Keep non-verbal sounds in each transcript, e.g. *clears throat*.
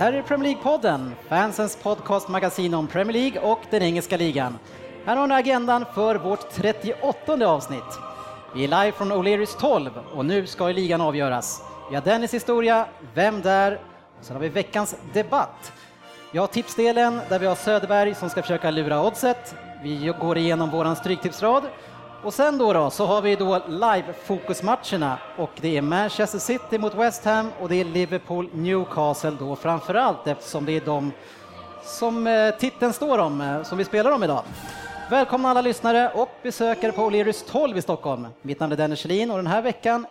Här är Premier League-podden, fansens podcastmagasin om Premier League och den engelska ligan. Här har ni agendan för vårt 38 avsnitt. Vi är live från O'Learys 12 och nu ska ligan avgöras. Vi har Dennis historia, Vem där? Och sen har vi veckans debatt. Vi har tipsdelen där vi har Söderberg som ska försöka lura oddset. Vi går igenom våran stryktipsrad och sen då, då så har vi då live-fokusmatcherna och det är Manchester City mot West Ham och det är Liverpool-Newcastle då framförallt eftersom det är de som eh, titeln står om, eh, som vi spelar om idag. Välkomna alla lyssnare och besökare på O'Learys 12 i Stockholm. Mitt namn är Dennis Kjellin och den här veckan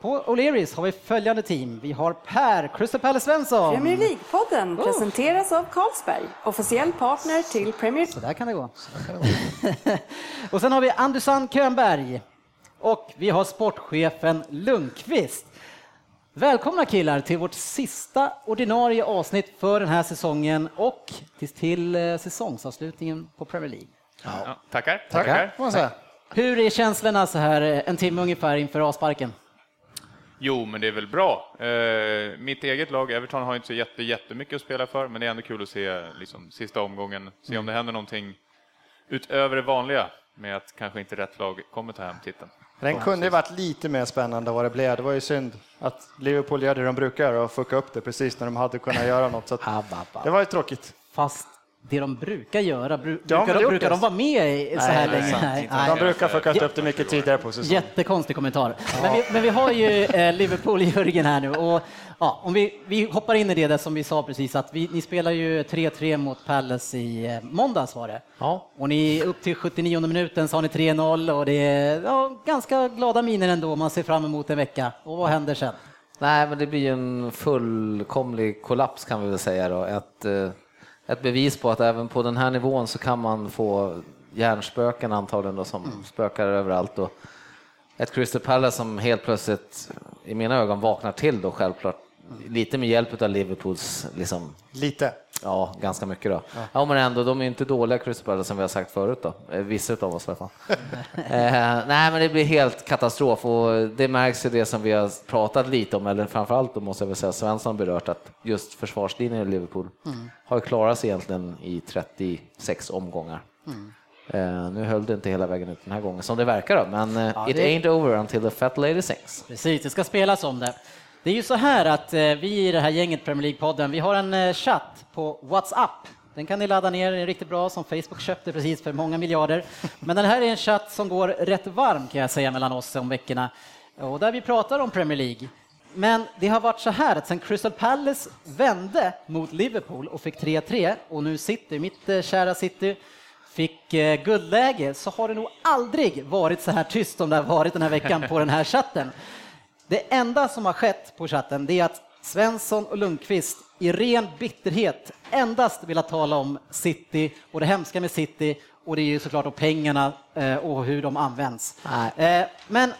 på O'Learys har vi följande team. Vi har Per Crystal Palace Svensson. Premier League-podden Oh. presenteras av Carlsberg, officiell partner till Premier Så där kan det gå. *laughs* och sen har vi Andersson Könberg och vi har sportchefen Lundqvist. Välkomna killar till vårt sista ordinarie avsnitt för den här säsongen och till, till eh, säsongsavslutningen på Premier League. Ja, tackar. Tackar, man säga. Hur är känslorna så här eh, en timme ungefär inför avsparken? Jo, men det är väl bra. Eh, mitt eget lag, Everton, har inte så jätte, jättemycket att spela för, men det är ändå kul att se liksom, sista omgången, se om det händer någonting utöver det vanliga med att kanske inte rätt lag kommer ta hem titeln. Den kunde ju varit lite mer spännande än vad det blev. Det var ju synd att Liverpool gör det de brukar och fucka upp det precis när de hade kunnat göra något. Så det var ju tråkigt. Fast det de brukar göra, bru- men brukar, de, brukar de vara med i så här länge? Nej, De brukar fucka upp det mycket tidigare på säsongen. Jättekonstig kommentar. Men, vi, men vi har ju eh, Liverpool i ryggen här nu och ja, om vi, vi hoppar in i det där som vi sa precis att vi, ni spelar ju 3-3 mot Palace i eh, måndags var det. Ja. Och ni upp till 79 minuten så har ni 3-0 och det är ja, ganska glada miner ändå. Man ser fram emot en vecka. Och vad händer sen? Nej, men det blir ju en fullkomlig kollaps kan vi väl säga då. Ett, eh, ett bevis på att även på den här nivån så kan man få hjärnspöken antagligen då som spökar överallt. Och ett Crystal Palace som helt plötsligt i mina ögon vaknar till då självklart. Lite med hjälp av Liverpools liksom, Lite. Ja, ganska mycket då. Ja. men ändå, de är inte dåliga Crystal Palace som vi har sagt förut då. Eh, Vissa av oss i alla fall. *laughs* eh, nej, men det blir helt katastrof och det märks ju det som vi har pratat lite om, eller framförallt då måste jag väl säga Svensson berört att just försvarslinjen i Liverpool har ju klarat sig egentligen i 36 omgångar. Eh, nu höll det inte hela vägen ut den här gången som det verkar då, men eh, Ja, it det- ain't over until the fat lady sings. Precis, det ska spelas om det. Det är ju så här att eh, vi i det här gänget Premier League-podden, vi har en eh, chatt på WhatsApp. Den kan ni ladda ner, den är riktigt bra, som Facebook köpte precis för många miljarder. Men den här är en chatt som går rätt varm kan jag säga mellan oss om veckorna. Och där vi pratar om Premier League. Men det har varit så här att sen Crystal Palace vände mot Liverpool och fick 3-3 och nu City, mitt eh, kära City, fick guldläge så har det nog aldrig varit så här tyst som det har varit den här veckan på den här chatten. Det enda som har skett på chatten det är att Svensson och Lundqvist i ren bitterhet endast velat tala om City och det hemska med City och det är ju såklart om pengarna eh, och hur de används. Nej. Eh, Men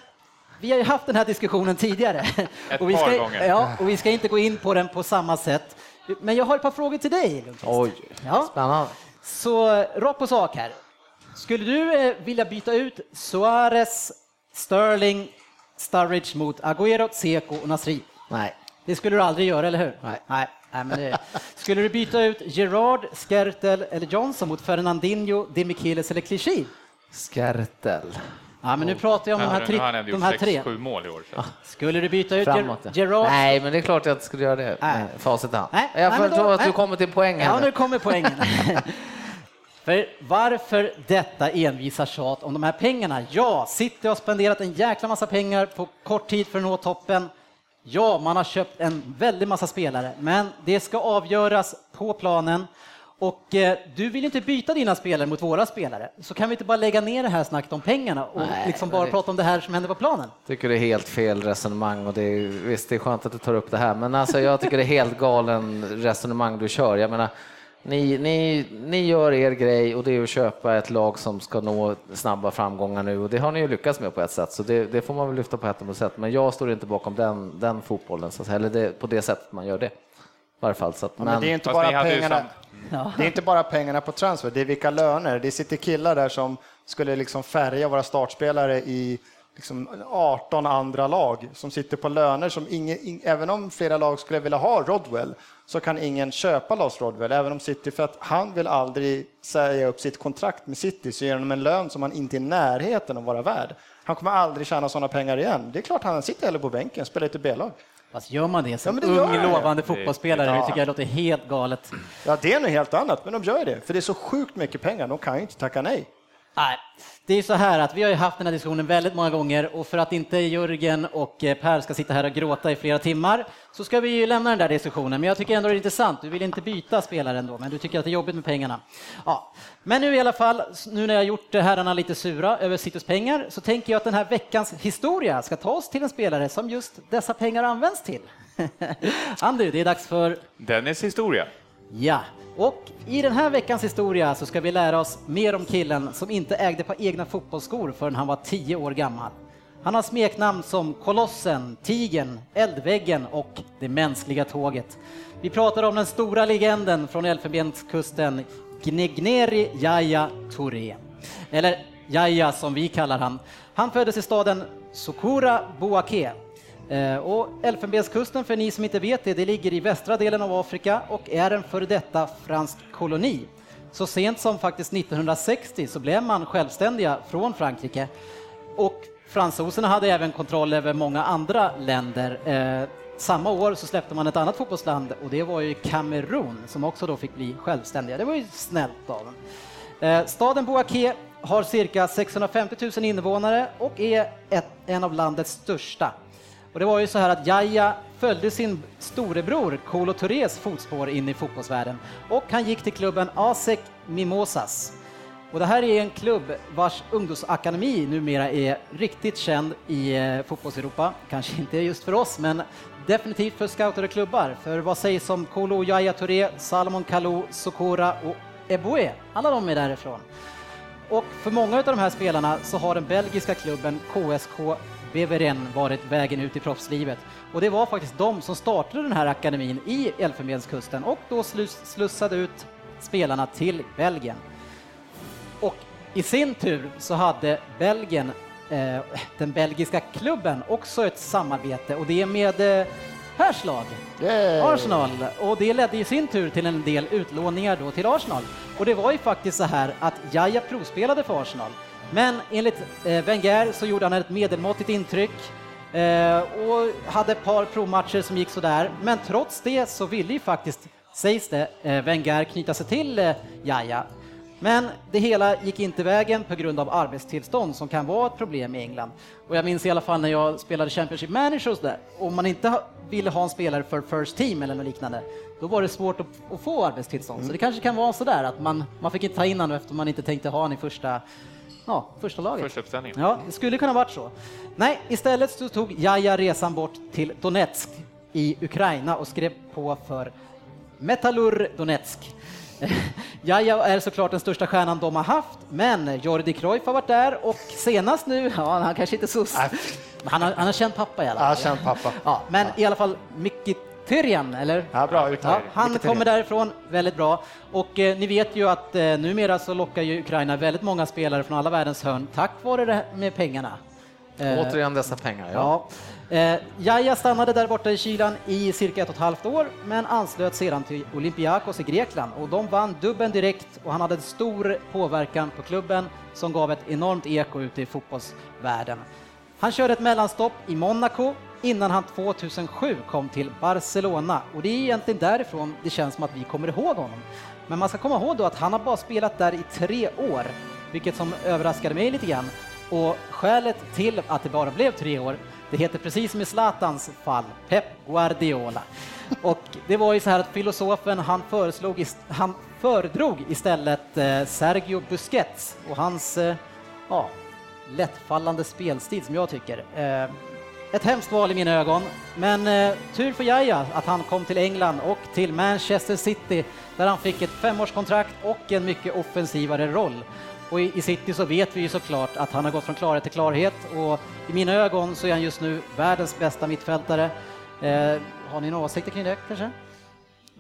vi har ju haft den här diskussionen tidigare. *laughs* Ett och vi par ska, gånger. Ja, och vi ska inte gå in på den på samma sätt. Men jag har ett par frågor till dig Lundqvist. Oj, Ja. spännande. Så rakt på sak här. Skulle du eh, vilja byta ut Suarez, Sterling, Sturridge mot Agüero, Seko och Nasri? Nej. Det skulle du aldrig göra, eller hur? Nej. Nej, nej men det... Skulle du byta ut Gerard, Skertel eller Johnson mot Fernandinho, Demichelis eller Clichy? Skertel. Ja, men nu pratar jag om de här, tre, han de här sex, tre. sju mål i år. Så. Skulle du byta ut Framåt. Ger- Gerard? Nej, men det är klart att jag skulle göra det. Nej. Nej. Facit hand. Nej, Jag tro att du nej. kommer till poäng här Ja, nu kommer poängen. *laughs* För varför detta envisa tjat om de här pengarna? Ja, City har spenderat en jäkla massa pengar på kort tid för att nå toppen. Ja, man har köpt en väldig massa spelare, men det ska avgöras på planen. Och eh, du vill inte byta dina spelare mot våra spelare, så kan vi inte bara lägga ner det här snacket om pengarna och Nej, liksom bara det- prata om det här som händer på planen? tycker det är helt fel resonemang och det är, visst, det är skönt att du tar upp det här, men alltså jag tycker det är helt galen resonemang du kör. Jag menar, ni, ni, ni gör er grej och det är att köpa ett lag som ska nå snabba framgångar nu och det har ni ju lyckats med på ett sätt, så det, det får man väl lyfta på hätten och sätt. Men jag står inte bakom den, den fotbollen, så att, säga, eller det, på det sättet man gör det. I varje fall. Så att, Ja, men det är inte bara pengarna. Det är inte bara pengarna på transfer, det är vilka löner. Det sitter killar där som skulle liksom färga våra startspelare i liksom 18 andra lag som sitter på löner som ingen, in, även om flera lag skulle vilja ha Rodwell så kan ingen köpa loss Rodwell, även om City, för att han vill aldrig säga upp sitt kontrakt med City så ger honom en lön som han inte är i närheten av att vara värd. Han kommer aldrig tjäna sådana pengar igen. Det är klart han sitter hellre på bänken, spelar lite B-lag. Fast gör man det som Ja, men det ung det. lovande fotbollsspelare, det Ja. tycker jag låter helt galet. Ja, det är något helt annat, men de gör det, för det är så sjukt mycket pengar, de kan ju inte tacka nej. Nej, det är så här att vi har ju haft den här diskussionen väldigt många gånger och för att inte Jörgen och eh, Per ska sitta här och gråta i flera timmar så ska vi ju lämna den där diskussionen. Men jag tycker ändå det är intressant. Du vill inte byta spelare ändå, men du tycker att det är jobbigt med pengarna. Ja. Men nu i alla fall, nu när jag har gjort herrarna lite sura över Citys pengar så tänker jag att den här veckans historia ska ta oss till en spelare som just dessa pengar används till. *laughs* Andy, det är dags för Dennis historia. Ja, och i den här veckans historia så ska vi lära oss mer om killen som inte ägde på egna fotbollsskor förrän han var 10 år gammal. Han har smeknamn som Kolossen, Tigen, Eldväggen och Det mänskliga tåget. Vi pratar om den stora legenden från Elfenbenskusten, Gnegneri Yahya Touré. Eller Yahya som vi kallar han. Han föddes i staden Sokora Boaké Eh, och Elfenbenskusten, för ni som inte vet det, det ligger i västra delen av Afrika och är en före detta fransk koloni. Så sent som faktiskt 1960 så blev man självständiga från Frankrike. Och fransoserna hade även kontroll över många andra länder. Eh, Samma år så släppte man ett annat fotbollsland och det var ju Kamerun som också då fick bli självständiga. Det var ju snällt av dem. Eh, Staden Boaké har cirka 650 000 invånare och är ett, en av landets största. Och det var ju så här att Yahya följde sin storebror Kolo Tourés fotspår in i fotbollsvärlden och han gick till klubben ASEC Mimosas. Och det här är en klubb vars ungdomsakademi numera är riktigt känd i eh, fotbollseuropa. Kanske inte just för oss, men definitivt för scouter och klubbar. För vad sägs om Kolo Yahya Touré, Salomon Kalou, Sokora och Eboué? Alla de är därifrån. Och för många av de här spelarna så har den belgiska klubben KSK Beveren varit vägen ut i proffslivet. Och det var faktiskt de som startade den här akademin i Elfenbenskusten och då slus- slussade ut spelarna till Belgien. Och i sin tur så hade Belgien, eh, den belgiska klubben, också ett samarbete och det är med eh, Pers lag! Arsenal. Och det ledde i sin tur till en del utlåningar då till Arsenal. Och det var ju faktiskt så här att Jaja provspelade för Arsenal. Men enligt eh, Wenger så gjorde han ett medelmåttigt intryck eh, och hade ett par provmatcher som gick sådär. Men trots det så ville ju faktiskt, sägs det, eh, Wenger knyta sig till eh, Jaja. Men det hela gick inte vägen på grund av arbetstillstånd som kan vara ett problem i England. Och jag minns i alla fall när jag spelade Championship Manager och sådär, om man inte ville ha en spelare för First Team eller något liknande, då var det svårt att, att få arbetstillstånd. Så det kanske kan vara sådär att man, man fick inte ta in honom eftersom man inte tänkte ha honom i första, ja, första laget. Första uppställningen. Ja, det skulle kunna varit så. Nej, istället så tog Jaja resan bort till Donetsk i Ukraina och skrev på för Metallur Donetsk. *laughs* Jaja är såklart den största stjärnan de har haft, men Jordi Cruyff har varit där och senast nu, ja, han kanske inte. Men Han har, han har känt pappa i alla Ja, fall. känd pappa. Ja, men i alla fall Mkhitaryan, eller? Ja, bra Ja, han kommer därifrån, väldigt bra. Och eh, ni vet ju att eh, numera så lockar ju Ukraina väldigt många spelare från alla världens hörn tack vare det här med pengarna. Eh, Återigen dessa pengar. Ja. Ja. Eh, Jaja stannade där borta i kylan i cirka ett och ett halvt år, men anslöt sedan till Olympiakos i Grekland och de vann dubben direkt och han hade en stor påverkan på klubben som gav ett enormt eko ute i fotbollsvärlden. Han körde ett mellanstopp i Monaco innan han 2007 kom till Barcelona och det är egentligen därifrån det känns som att vi kommer ihåg honom. Men man ska komma ihåg då att han har bara spelat där i tre år, vilket som överraskade mig lite grann. Och skälet till att det bara blev tre år, det heter precis som i Zlatans fall, Pep Guardiola. Och det var ju så här att filosofen, han, föreslog, han föredrog istället eh, Sergio Busquets och hans eh, ja, lättfallande spelstil som jag tycker. Eh, ett hemskt val i mina ögon, men eh, tur för Jaja att han kom till England och till Manchester City där han fick ett femårskontrakt och en mycket offensivare roll. Och i, i City så vet vi ju såklart att han har gått från klarhet till klarhet och i mina ögon så är han just nu världens bästa mittfältare. Eh, har ni några åsikter kring det kanske?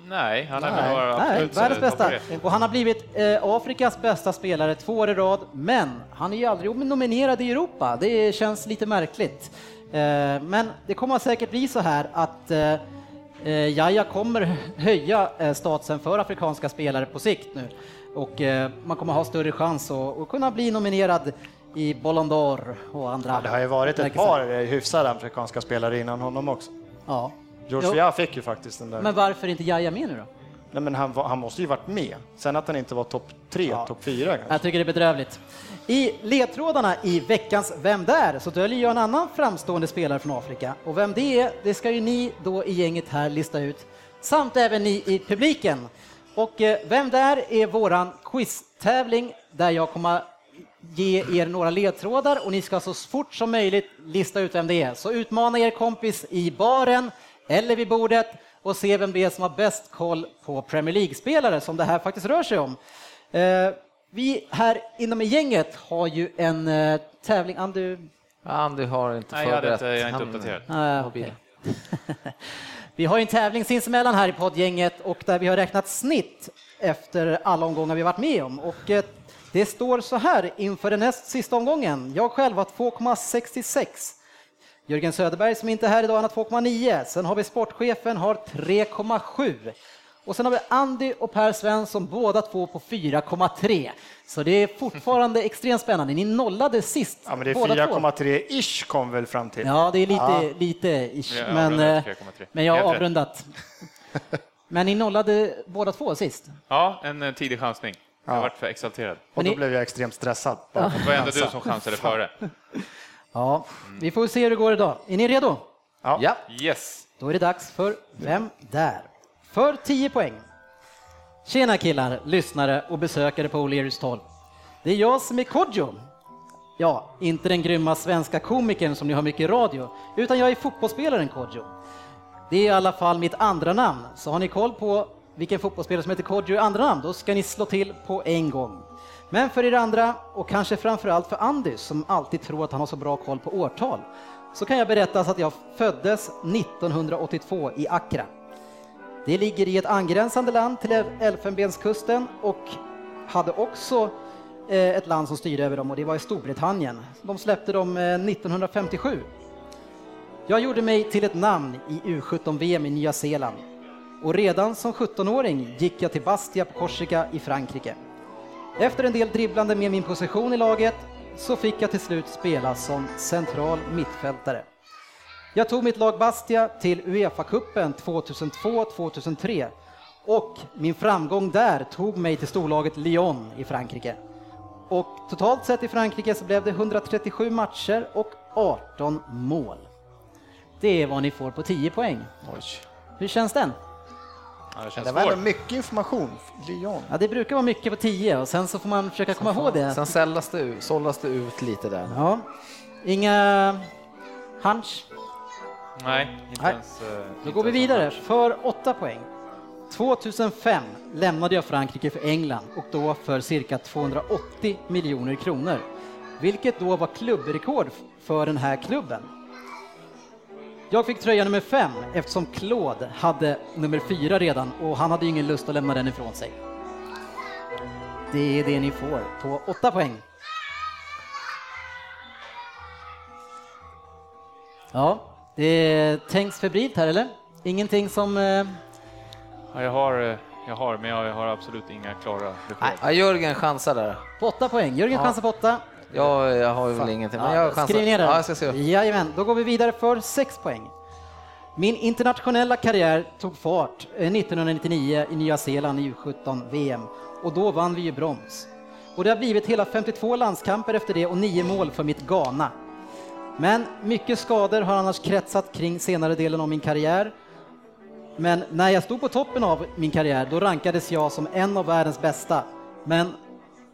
Nej, han är Nej. väl Nej, världens bästa. Och han har blivit eh, Afrikas bästa spelare två år i rad, men han är ju aldrig nominerad i Europa. Det känns lite märkligt. Eh, men det kommer säkert bli så här att eh, eh, Jaja kommer *laughs* höja statusen för afrikanska spelare på sikt nu och man kommer ha större chans att, kunna bli nominerad i Ballon d'Or och andra. Ja, det har ju varit ett par hyfsade afrikanska spelare innan honom också. Ja. George Weah fick ju faktiskt den där. Men varför inte Jaja med nu då? Nej, men han, han måste ju varit med. Sen att han inte var topp tre, topp fyra kanske. Jag tycker det är bedrövligt. I ledtrådarna i veckans Vem där? så döljer jag en annan framstående spelare från Afrika. Och vem det är, det ska ju ni då i gänget här lista ut. Samt även ni i publiken. Och eh, Vem där är våran quiztävling där jag kommer ge er några ledtrådar och ni ska så fort som möjligt lista ut vem det är. Så utmana er kompis i baren eller vid bordet och se vem det är som har bäst koll på Premier League-spelare som det här faktiskt rör sig om. Eh, vi här inom gänget har ju en eh, tävling. Andu, Andy har inte Nej, jag, hade inte, jag är inte uppdaterad. Ah, okej. *laughs* vi har ju en tävling sinsemellan här i poddgänget och där vi har räknat snitt efter alla omgångar vi varit med om. Och eh, det står så här inför den näst sista omgången. Jag själv har 2,66. Jörgen Söderberg som inte är här idag, han har 2,9. Sen har vi sportchefen har 3,7. Och sen har vi Andy och Per Svensson båda två på 4,3. Så det är fortfarande *laughs* extremt spännande. Ni nollade sist. Ja, men det är båda två. 4,3-ish kom väl fram till. Ja, det är lite, Ja. lite ish, Ja, men, eh, 3,3. men jag har avrundat. *laughs* Men ni nollade båda två sist. Ja, en eh, tidig chansning. Jag Ja. varit för exalterad. Och då blev jag extremt stressad. *laughs* Det var ändå du som chansade före. Ja, vi får se hur det går idag. Är ni redo? Ja. Ja, Yes! Då är det dags för Vem där? För 10 poäng. Tjena killar, lyssnare och besökare på O'Learys 12. Det är jag som är Kodjo. Ja, inte den grymma svenska komikern som ni har mycket i radio, utan jag är fotbollsspelaren Kodjo. Det är i alla fall mitt andra namn, så har ni koll på vilken fotbollsspelare som heter Kodjo i andra namn, då ska ni slå till på en gång. Men för er andra, och kanske framförallt för Andy som alltid tror att han har så bra koll på årtal, så kan jag berätta att jag föddes 1982 i Accra. Det ligger i ett angränsande land till Elfenbenskusten och hade också eh, ett land som styrde över dem och det var i Storbritannien. De släppte dem eh, 1957. Jag gjorde mig till ett namn i U17-VM i Nya Zeeland och redan som 17-åring gick jag till Bastia på Korsika i Frankrike. Efter en del dribblande med min position i laget så fick jag till slut spela som central mittfältare. Jag tog mitt lag Bastia till Uefa-cupen 2002-2003 och min framgång där tog mig till storlaget Lyon i Frankrike. Och totalt sett i Frankrike så blev det 137 matcher och 18 mål. Det är vad ni får på 10 poäng. Hur känns den? Ja, det känns Det var ändå mycket information. Lyon. Ja, det brukar vara mycket på 10 och sen så får man försöka komma ihåg det. Sen sällas det ut, sållas det ut lite där. Ja. Inga hunch? Nej, inte Nej. ens... eh, Då går vi vidare för 8 poäng. 2005 lämnade jag Frankrike för England och då för cirka 280 miljoner kronor, vilket då var klubbrekord för den här klubben. Jag fick tröja nummer fem eftersom Claude hade nummer fyra redan och han hade ingen lust att lämna den ifrån sig. Det är det ni får på 8 poäng. Ja, det tänks febrilt här eller? Ingenting som... Eh, Ja, jag har, eh, jag har, men jag har absolut inga klara besked. Ja, Jörgen chansar där. på 8 poäng. Jörgen Ja. chansar på 8. Jag, jag har väl ingenting, men jag chansar. Skriv ner det. Ja, jag ska se. Jajamän, då går vi vidare för 6 poäng. Min internationella karriär tog fart eh, 1999 i Nya Zeeland i U17-VM och då vann vi ju brons. Och det har blivit hela 52 landskamper efter det och 9 mål för mitt Ghana. Men mycket skador har annars kretsat kring senare delen av min karriär Men när jag stod på toppen av min karriär, då rankades jag som en av världens bästa. Men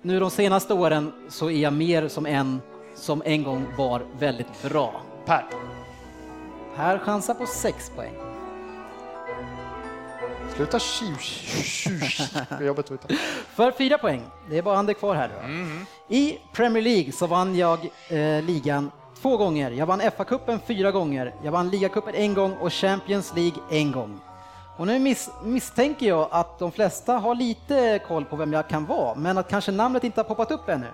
nu de senaste åren så är jag mer som en som en gång var väldigt bra. Per. Här chansar på 6 poäng. Sluta tjus. Jobbigt. För 4 poäng. Det är bara Ander kvar här. Då. I Premier League så vann jag eh, ligan två gånger. Jag vann FA-cupen fyra gånger. Jag vann ligacupen en gång och Champions League en gång. Och nu miss, misstänker jag att de flesta har lite koll på vem jag kan vara, men att kanske namnet inte har poppat upp ännu.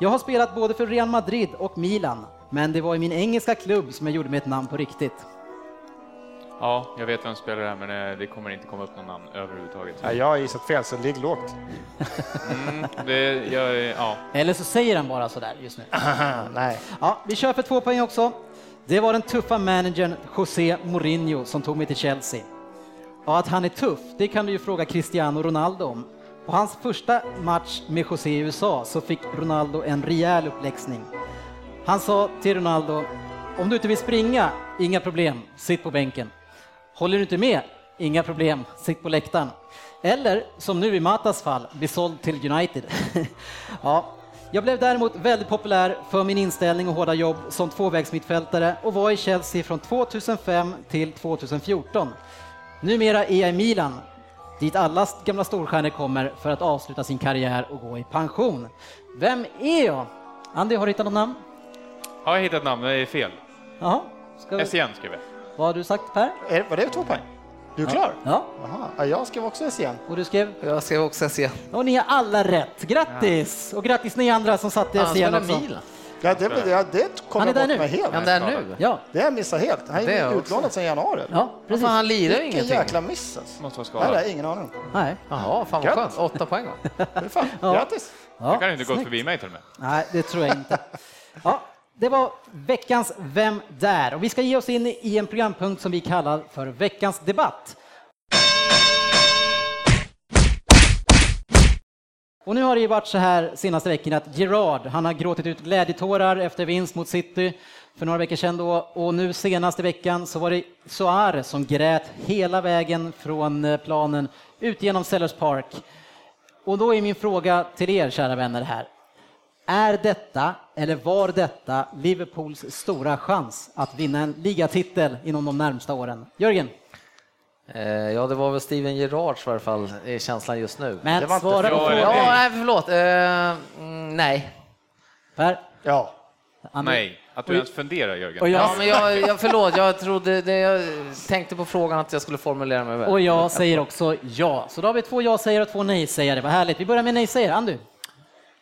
Jag har spelat både för Real Madrid och Milan, men det var i min engelska klubb som jag gjorde mig ett namn på riktigt. Ja, jag vet vem som spelar det här, men eh, det kommer inte komma upp någon namn överhuvudtaget. Ja, jag har gissat fel, så ligg lågt. Mm, det, jag, ja. Eller så säger han bara sådär just nu. *clears throat* Nej. Ja, vi kör för två poäng också. Det var den tuffa managern José Mourinho som tog mig till Chelsea. Ja, att han är tuff, det kan du ju fråga Cristiano Ronaldo om. På hans första match med José i USA så fick Ronaldo en rejäl uppläxning. Han sa till Ronaldo, om du inte vill springa, inga problem, sitt på bänken. Håller du inte med? Inga problem, sitt på läktaren. Eller som nu i Matas fall, bli såld till United. *laughs* ja, jag blev däremot väldigt populär för min inställning och hårda jobb som tvåvägsmittfältare och var i Chelsea från 2005 till 2014. Numera är jag i Milan, dit alla gamla storstjärnor kommer för att avsluta sin karriär och gå i pension. Vem är jag? Andy, har du hittat något namn? Har jag hittat namn? Det är fel. Jaha, ska vi... SCN skrev jag. Vad har du sagt Per? Är, var det två poäng? Du är klar? Ja, Jaha. Ja, jag skrev också SCN. och du skrev? Jag ska också se. Och ni har alla rätt, grattis! Och grattis ni andra som satte Han igen också. Ja, det, det, det kom Han är jag där bort nu. med helt. Är han där nu? Ja, Det har jag missat helt. Han Det är är utlånad sedan januari. ja precis. fan, han lirar ju Vilken ingenting. jäkla miss alltså. Måste vara skadad. ingen aning. Nej. Jaha, fan vad skönt. Åtta poäng va? Är fan. Ja. Grattis! Ja, Det kan inte snyggt. förbi mig till och med. Nej, det tror jag inte. *laughs* Ja, det var veckans Vem där? Och vi ska ge oss in i en programpunkt som vi kallar för veckans debatt. Och nu har det ju varit så här senaste veckan att Gerard, han har gråtit ut glädjetårar efter vinst mot City för några veckor sedan då och nu senaste veckan så var det Soar som grät hela vägen från eh, planen ut genom Sellers Park. Och då är min fråga till er kära vänner här. Är detta, eller var detta, Liverpools stora chans att vinna en ligatitel inom de närmsta åren? Jörgen, Eh, ja, det var väl Steven Gerrards i alla fall, är känslan just nu. men Det var inte svara på bra, eller? Ja, frågan. nej, förlåt. Eh, mm, nej. Per? Ja. André? Nej, att du ens funderar Jörgen. Och Ja, jag, men jag, jag, förlåt, jag trodde det, jag tänkte på frågan att jag skulle formulera mig väl. och jag säger också ja. Så då har vi två ja-sägare och två nej-sägare. Vad härligt. Vi börjar med nej-sägare. Andu?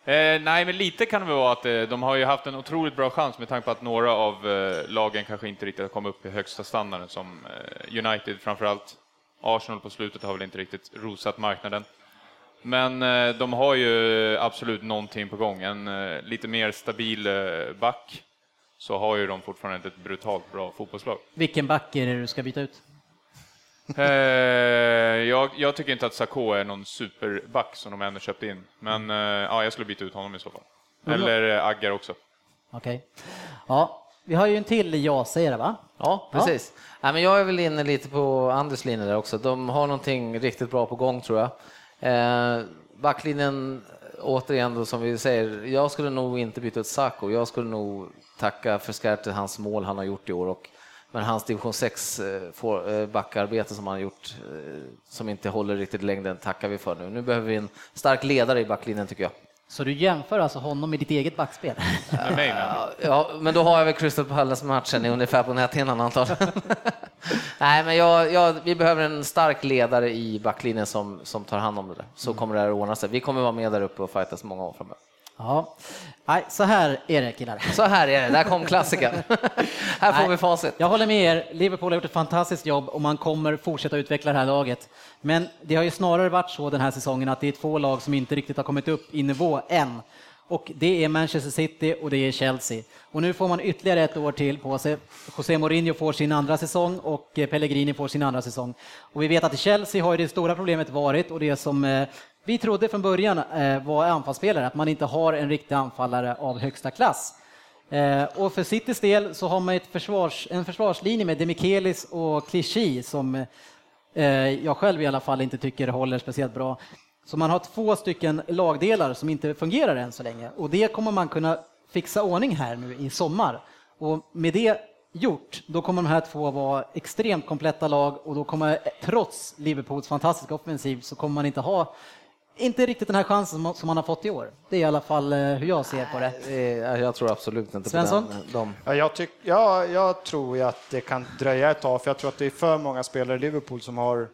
Eh, nej, men lite kan det väl vara att eh, de har ju haft en otroligt bra chans med tanke på att några av eh, lagen kanske inte riktigt har kommit upp i högsta standarden, som eh, United framför allt. Arsenal på slutet har väl inte riktigt rosat marknaden. Men eh, de har ju absolut någonting på gång. En eh, lite mer stabil eh, back, så har ju de fortfarande ett brutalt bra fotbollslag. Vilken back är det du ska byta ut? Eh, jag, jag tycker inte att Sakho är någon superback som de ändå köpte in, men eh, ja, jag skulle byta ut honom i så fall. Eller eh, Aggar också. Okej. Ja, vi har ju en till ja-sägare, va? Ja, precis. Nej, men jag är väl inne lite på Anders linje där också. De har någonting riktigt bra på gång tror jag. Eh, backlinjen, återigen då, som vi säger, jag skulle nog inte byta ut Sacco. Jag skulle nog tacka för Skärte hans mål han har gjort i år och men hans division 6 eh, eh, backarbete som han har gjort, eh, som inte håller riktigt längden, tackar vi för nu. Nu behöver vi en stark ledare i backlinjen tycker jag. Så du jämför alltså honom med ditt eget backspel? Ja, men då har jag väl Crystal Palace-matchen ungefär på näthinnan antagligen. *laughs* Nej, men jag, jag, vi behöver en stark ledare i backlinjen som, som tar hand om det där. Så kommer det här att ordna sig. Vi kommer vara med där uppe och fightas många år framöver. Ja. Nej, så här är det killar. Så här är det, där kom klassikern. *laughs* här får Nej, vi facit. Jag håller med er. Liverpool har gjort ett fantastiskt jobb och man kommer fortsätta utveckla det här laget. Men det har ju snarare varit så den här säsongen att det är två lag som inte riktigt har kommit upp i nivå än. Och det är Manchester City och det är Chelsea. Och nu får man ytterligare ett år till på sig. José Mourinho får sin andra säsong och eh, Pellegrini får sin andra säsong. Och vi vet att i Chelsea har ju det stora problemet varit och det som eh, vi trodde från början eh, var anfallsspelare, att man inte har en riktig anfallare av högsta klass. Eh, och för Citys del så har man ett försvars, en försvarslinje med Demikelis och Clichy som eh, jag själv i alla fall inte tycker håller speciellt bra. Så man har två stycken lagdelar som inte fungerar än så länge och det kommer man kunna fixa ordning här nu i sommar. Och med det gjort, då kommer de här två vara extremt kompletta lag och då kommer, eh, trots Liverpools fantastiska offensiv, så kommer man inte ha inte riktigt den här chansen som man har fått i år. Det är i alla fall eh, hur jag ser på det. Eh, Jag tror absolut inte Svensson? på den. De. Ja, jag, tyck, ja, jag tror ju att det kan dröja ett tag, för jag tror att det är för många spelare i Liverpool som har,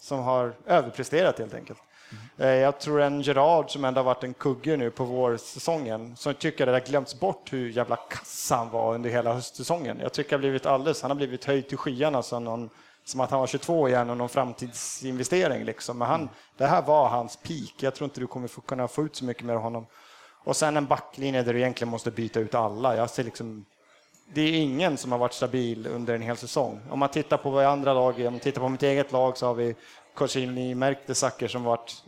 som har överpresterat helt enkelt. Eh, Jag tror en Gerard som ändå har varit en kugge nu på vårsäsongen, som tycker att det har glömts bort hur jävla kass han var under hela höstsäsongen. Jag tycker har blivit alldeles, han har blivit höjd till skyarna som, någon, som att han var 22 igen och någon framtidsinvestering liksom. Men han, det här var hans peak. Jag tror inte du kommer få, kunna få ut så mycket mer av honom. Och sen en backlinje där du egentligen måste byta ut alla. Jag ser liksom det är ingen som har varit stabil under en hel säsong. Om man tittar på vad andra lag, om man tittar på mitt eget lag så har vi Korsini Mertesacker som varit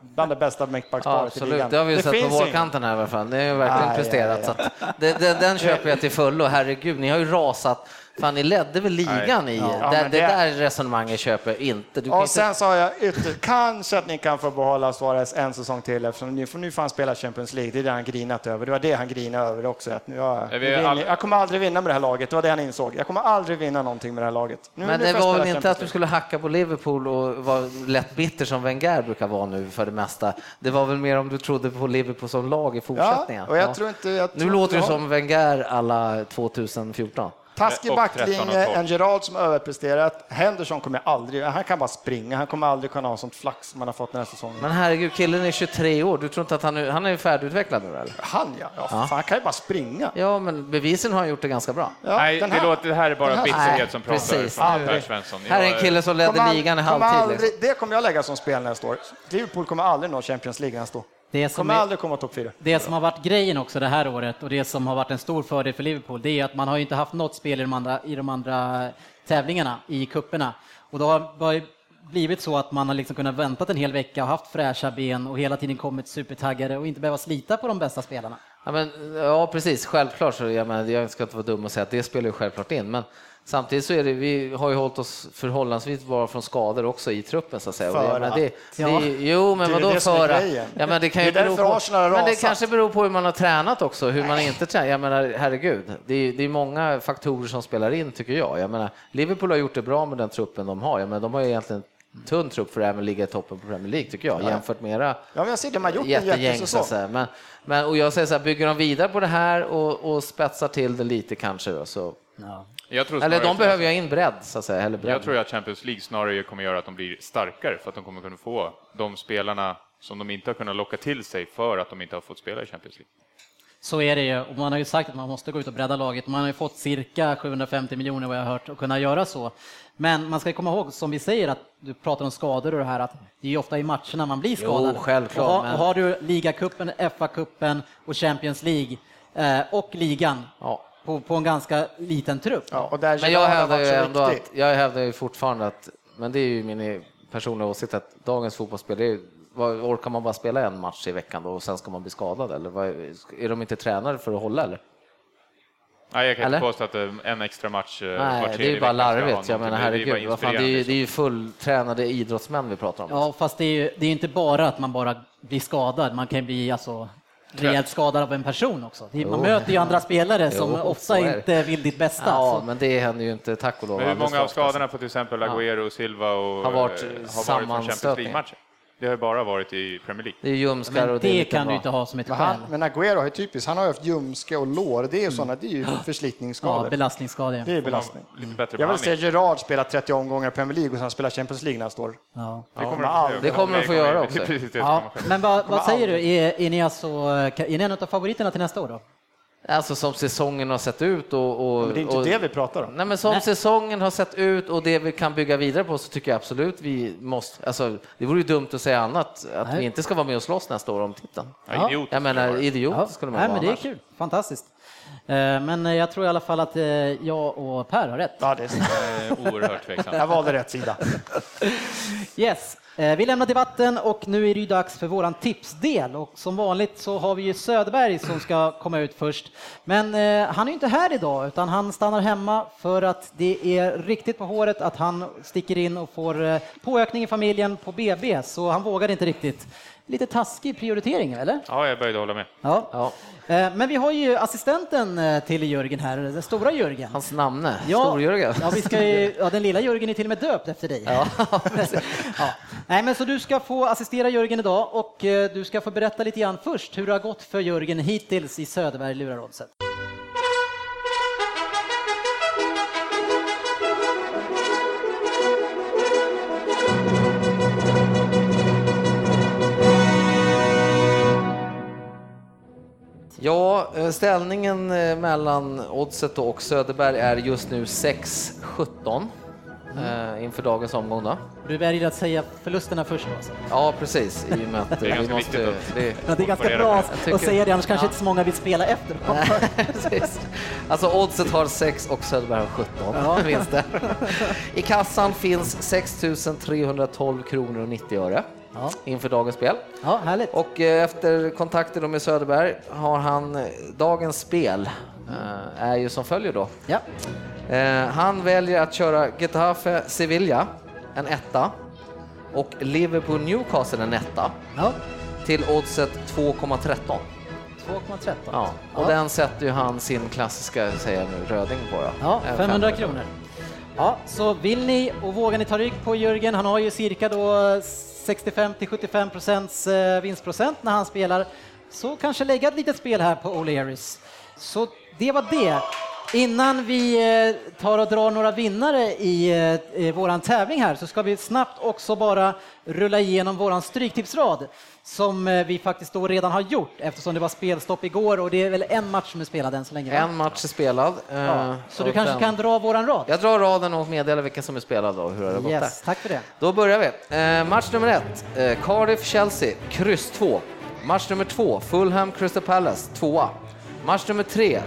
bland det bästa Ja, mittbacksparet i absolut, ligan. det har vi ju sett på vårkanten här i alla fall. Det har ju verkligen Aj, presterat. aj, Så att det, det, den köper jag till fullo. Herregud, ni har ju rasat. Fan, ni ledde väl ligan i... Ja, det, det det- där resonemanget köper inte. Du kan Och inte sen har jag ytter, kanske att ni kan få behålla Suarez en säsong till eftersom ni får nu får han spela Champions League. Det är det han grinat över. Det var det han grinade över också. Att nu, jag, Ja, nu all- jag kommer aldrig vinna med det här laget. Det var det han insåg. Jag kommer aldrig vinna någonting med det här laget. Nu, Men nu det var väl inte Champions att du skulle hacka på Liverpool och vara lätt bitter som Wenger brukar vara nu för det mesta. Det var väl mer om du trodde på Liverpool som lag i fortsättningen. Ja, och jag tror inte... Jag Nu tror låter du som Wenger alla 2014. Taskig Och 13 och backlinje, 12. en Gerard som överpresterat. Henderson kommer aldrig, han kan bara springa, han kommer aldrig kunna ha sånt flax som han har fått den här säsongen. Men herregud, killen är 23 år. Du tror inte att han är, han är färdigutvecklad nu eller? Han ja, ja, fan, han kan ju bara springa. Ja, men bevisen har han gjort det ganska bra. Ja, Nej, den det, här- låter, det här är bara här- bitterhet som pratar precis. från Per Aldrig. Svensson. Här är en kille som ledde kommer ligan i aldrig- halvtid. aldrig, Liksom. Det kommer jag lägga som spel nästa år. Liverpool kommer aldrig nå Champions League nästa år. Det som, Kommer är, aldrig komma topp fyra. det som har varit grejen också det här året och det som har varit en stor fördel för Liverpool, det är att man har ju inte haft något spel i de andra, i de andra tävlingarna, i kupperna. Och då har det blivit så att man har liksom kunnat vänta en hel vecka och haft fräscha ben och hela tiden kommit supertaggade och inte behöva slita på de bästa spelarna. Ja, men, ja, precis. Självklart, så, jag, menar, jag ska inte vara dum och säga att det spelar ju självklart in, men samtidigt så är det, vi har ju hållit oss förhållandevis bara från skador också i truppen så att säga. För menar, det, det, Ja. Jo, men Det vadå det för att-. Ja, men det kan ju Det bero på, men det kanske beror på hur man har tränat också, hur man inte tränar. Jag menar, herregud, det är, det är många faktorer som spelar in tycker jag. Jag menar, Liverpool har gjort det bra med den truppen de har. Jag menar, de har ju egentligen tunn trupp för att även ligga i toppen på Premier League tycker jag, jämfört med era Ja, men jag ser, de har gjort en jättegäng. Så att säga. Men, men, och jag säger så här, bygger de vidare på det här och, och spetsar till det lite kanske då, så... Jag tror Eller de behöver ju ha in bredd, så att säga. Eller bredd. Jag tror att Champions League snarare kommer göra att de blir starkare för att de kommer kunna få de spelarna som de inte har kunnat locka till sig för att de inte har fått spela i Champions League. Så är det ju, och man har ju sagt att man måste gå ut och bredda laget. Man har ju fått cirka 750 miljoner vad jag har hört att kunna göra så. Men man ska komma ihåg, som vi säger, att du pratar om skador och det här, att det är ju ofta i matcherna man blir skadad. självklart, Och har, men- och har du ligacupen, FA-cupen och Champions League eh, och ligan Ja. På, på en ganska liten trupp. Ja, och där Men jag hävdar ju ändå att, jag hävdar ju fortfarande att, men det är ju min personliga åsikt, att dagens fotbollsspel, det är, vad, orkar man bara spela en match i veckan då och sen ska man bli skadad eller vad, är de inte tränade för att hålla eller? Nej, jag kan Eller? inte påstå att eh, en extra match eh, Nej, det är ju bara larvigt. Jag menar Det är bara herregud, vad fan, det, är ju, det är ju fulltränade idrottsmän vi pratar om. Ja, fast det är ju det är inte bara att man bara blir skadad, man kan bli alltså rejält skadad av en person också. Man Jo. möter ju andra spelare som Jo, ofta inte vill ditt bästa. Ja, Så- men det händer ju inte, tack och lov. Men hur många av skadorna på till exempel Agüero, Silva och Har varit eh, har varit från Champions sammanstötningar. League-matcher? Det har ju bara varit i Premier League. Det är ljumskar Men och det är det kan bra. du inte ha som ett Men, skäl. han, men Agüero har ju typiskt, han har ju haft ljumske och lår. Det är ju sådana, det är ju Ja, förslitningsskador. belastningsskador. det är belastning. Lite bättre Jag vill se. Gerard spela 30 omgångar i Premier League och sen spela Champions League nästa år. Ja. Det kommer Ja, de kommer de få göra också. Är Ja, men vad, vad säger du? Är, är, ni alltså, är ni en av favoriterna till nästa år då? Alltså som säsongen har sett ut och... och Men det är inte och, det vi pratar om. Nej, men som Nej. säsongen har sett ut och det vi kan bygga vidare på så tycker jag absolut vi måste, alltså det vore ju dumt att säga annat, att Nej. vi inte ska vara med och slåss nästa år om titeln. Ja, idiot. Jag menar, idiot Ja, skulle man nej, vara men det är annars. kul. Fantastiskt. Eh, Men jag tror i alla fall att eh, jag och Per har rätt. Ja, det är, Oerhört tveksamt. jag valde rätt sida. *laughs* Yes. Eh, Vi lämnar debatten och nu är det dags för våran tipsdel och som vanligt så har vi ju Söderberg som ska komma ut först. Men han är ju inte här idag utan han stannar hemma för att det är riktigt på håret att han sticker in och får påökning i familjen på BB så han vågar inte riktigt. Lite taskig prioritering eller? Ja, jag började hålla med. Ja. Ja, Eh, Men vi har ju assistenten eh, till Jörgen här, den stora Jörgen. hans namne, Ja, Stor-Jörgen. Ja, vi ska ju, *laughs* ja, den lilla Jörgen är till och med döpt efter dig. Ja, *laughs* Ja. Nej, men så du ska få assistera Jörgen idag och eh, du ska få berätta lite grann först hur det har gått för Jörgen hittills i Söderberg Lurarodset. Ja, eh, ställningen eh, mellan Oddset och Söderberg är just nu 6-17 eh, inför dagens omgång. Då. Du väljer att säga förlusterna först. Alltså. Ja, precis. I och med att *laughs* Det är vi ganska måste, det, Ja, det är ganska bra tycker- att säga det, annars kanske Ja. inte så många vill spela efter. *laughs* Alltså Oddset har 6 och Söderberg har 17 Ja. *laughs* vinster. I kassan finns 6 312 kronor och 90 öre Ja. inför dagens spel. Ja, härligt. Och eh, efter kontakter med Söderberg har han eh, dagens spel eh, är ju som följer då. Ja. Han väljer att köra Getafe Sevilla, en etta, och Liverpool Newcastle en etta Ja. till oddset 2,13. 2,13. Ja, och Ja. den sätter ju han sin klassiska, säger nu, röding på då. Ja, Eh, 500 kronor. Ja, så vill ni och vågar ni ta rygg på Jörgen, han har ju cirka då 65 till 75 procents eh, vinstprocent när han spelar, så kanske lägga ett litet spel här på O'Learys. Så det var det. Innan vi eh, tar och drar några vinnare i, eh, i våran tävling här så ska vi snabbt också bara rulla igenom våran stryktipsrad som eh, vi faktiskt då redan har gjort eftersom det var spelstopp igår och det är väl en match som är spelad än så länge. va? En match är spelad. Ja, så du kanske den- kan dra våran rad? Jag drar raden och meddelar vilken som är spelad och hur det har gått Yes, där. tack för det. Då börjar vi. Eh, match nummer ett, eh, Cardiff-Chelsea, kryss 2. Match nummer två, Fulham-Crystal Palace, 2. Match nummer tre,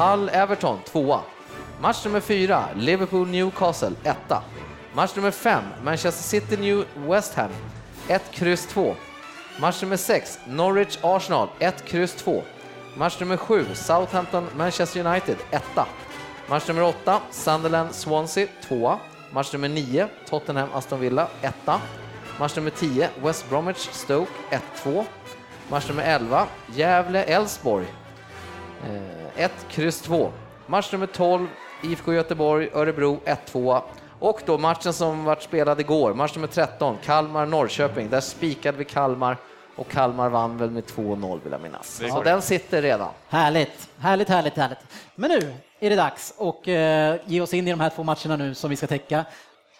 Hull-Everton, tvåa. Match nummer fyra, Liverpool-Newcastle, etta. Match nummer fem, Manchester City-New West Ham, 1, kryss 2. Match nummer sex, Norwich-Arsenal, 1, kryss 2. Match nummer sju, Southampton-Manchester United, etta. Match nummer åtta, Sunderland-Swansea, tvåa. Match nummer nio, Tottenham-Aston Villa, etta. Match nummer 10, West Bromwich-Stoke, 1-2. Match nummer 11, Gävle-Elfsborg, 1, kryss 2. Match nummer 12, IFK Göteborg, Örebro 1-2. Och då matchen som vart spelad igår, match nummer 13, Kalmar-Norrköping. Där spikade vi Kalmar och Kalmar vann väl med 2-0 vill jag minnas. Så den sitter redan. Härligt, härligt, härligt, härligt. Men nu är det dags att eh, ge oss in i de här två matcherna nu som vi ska täcka.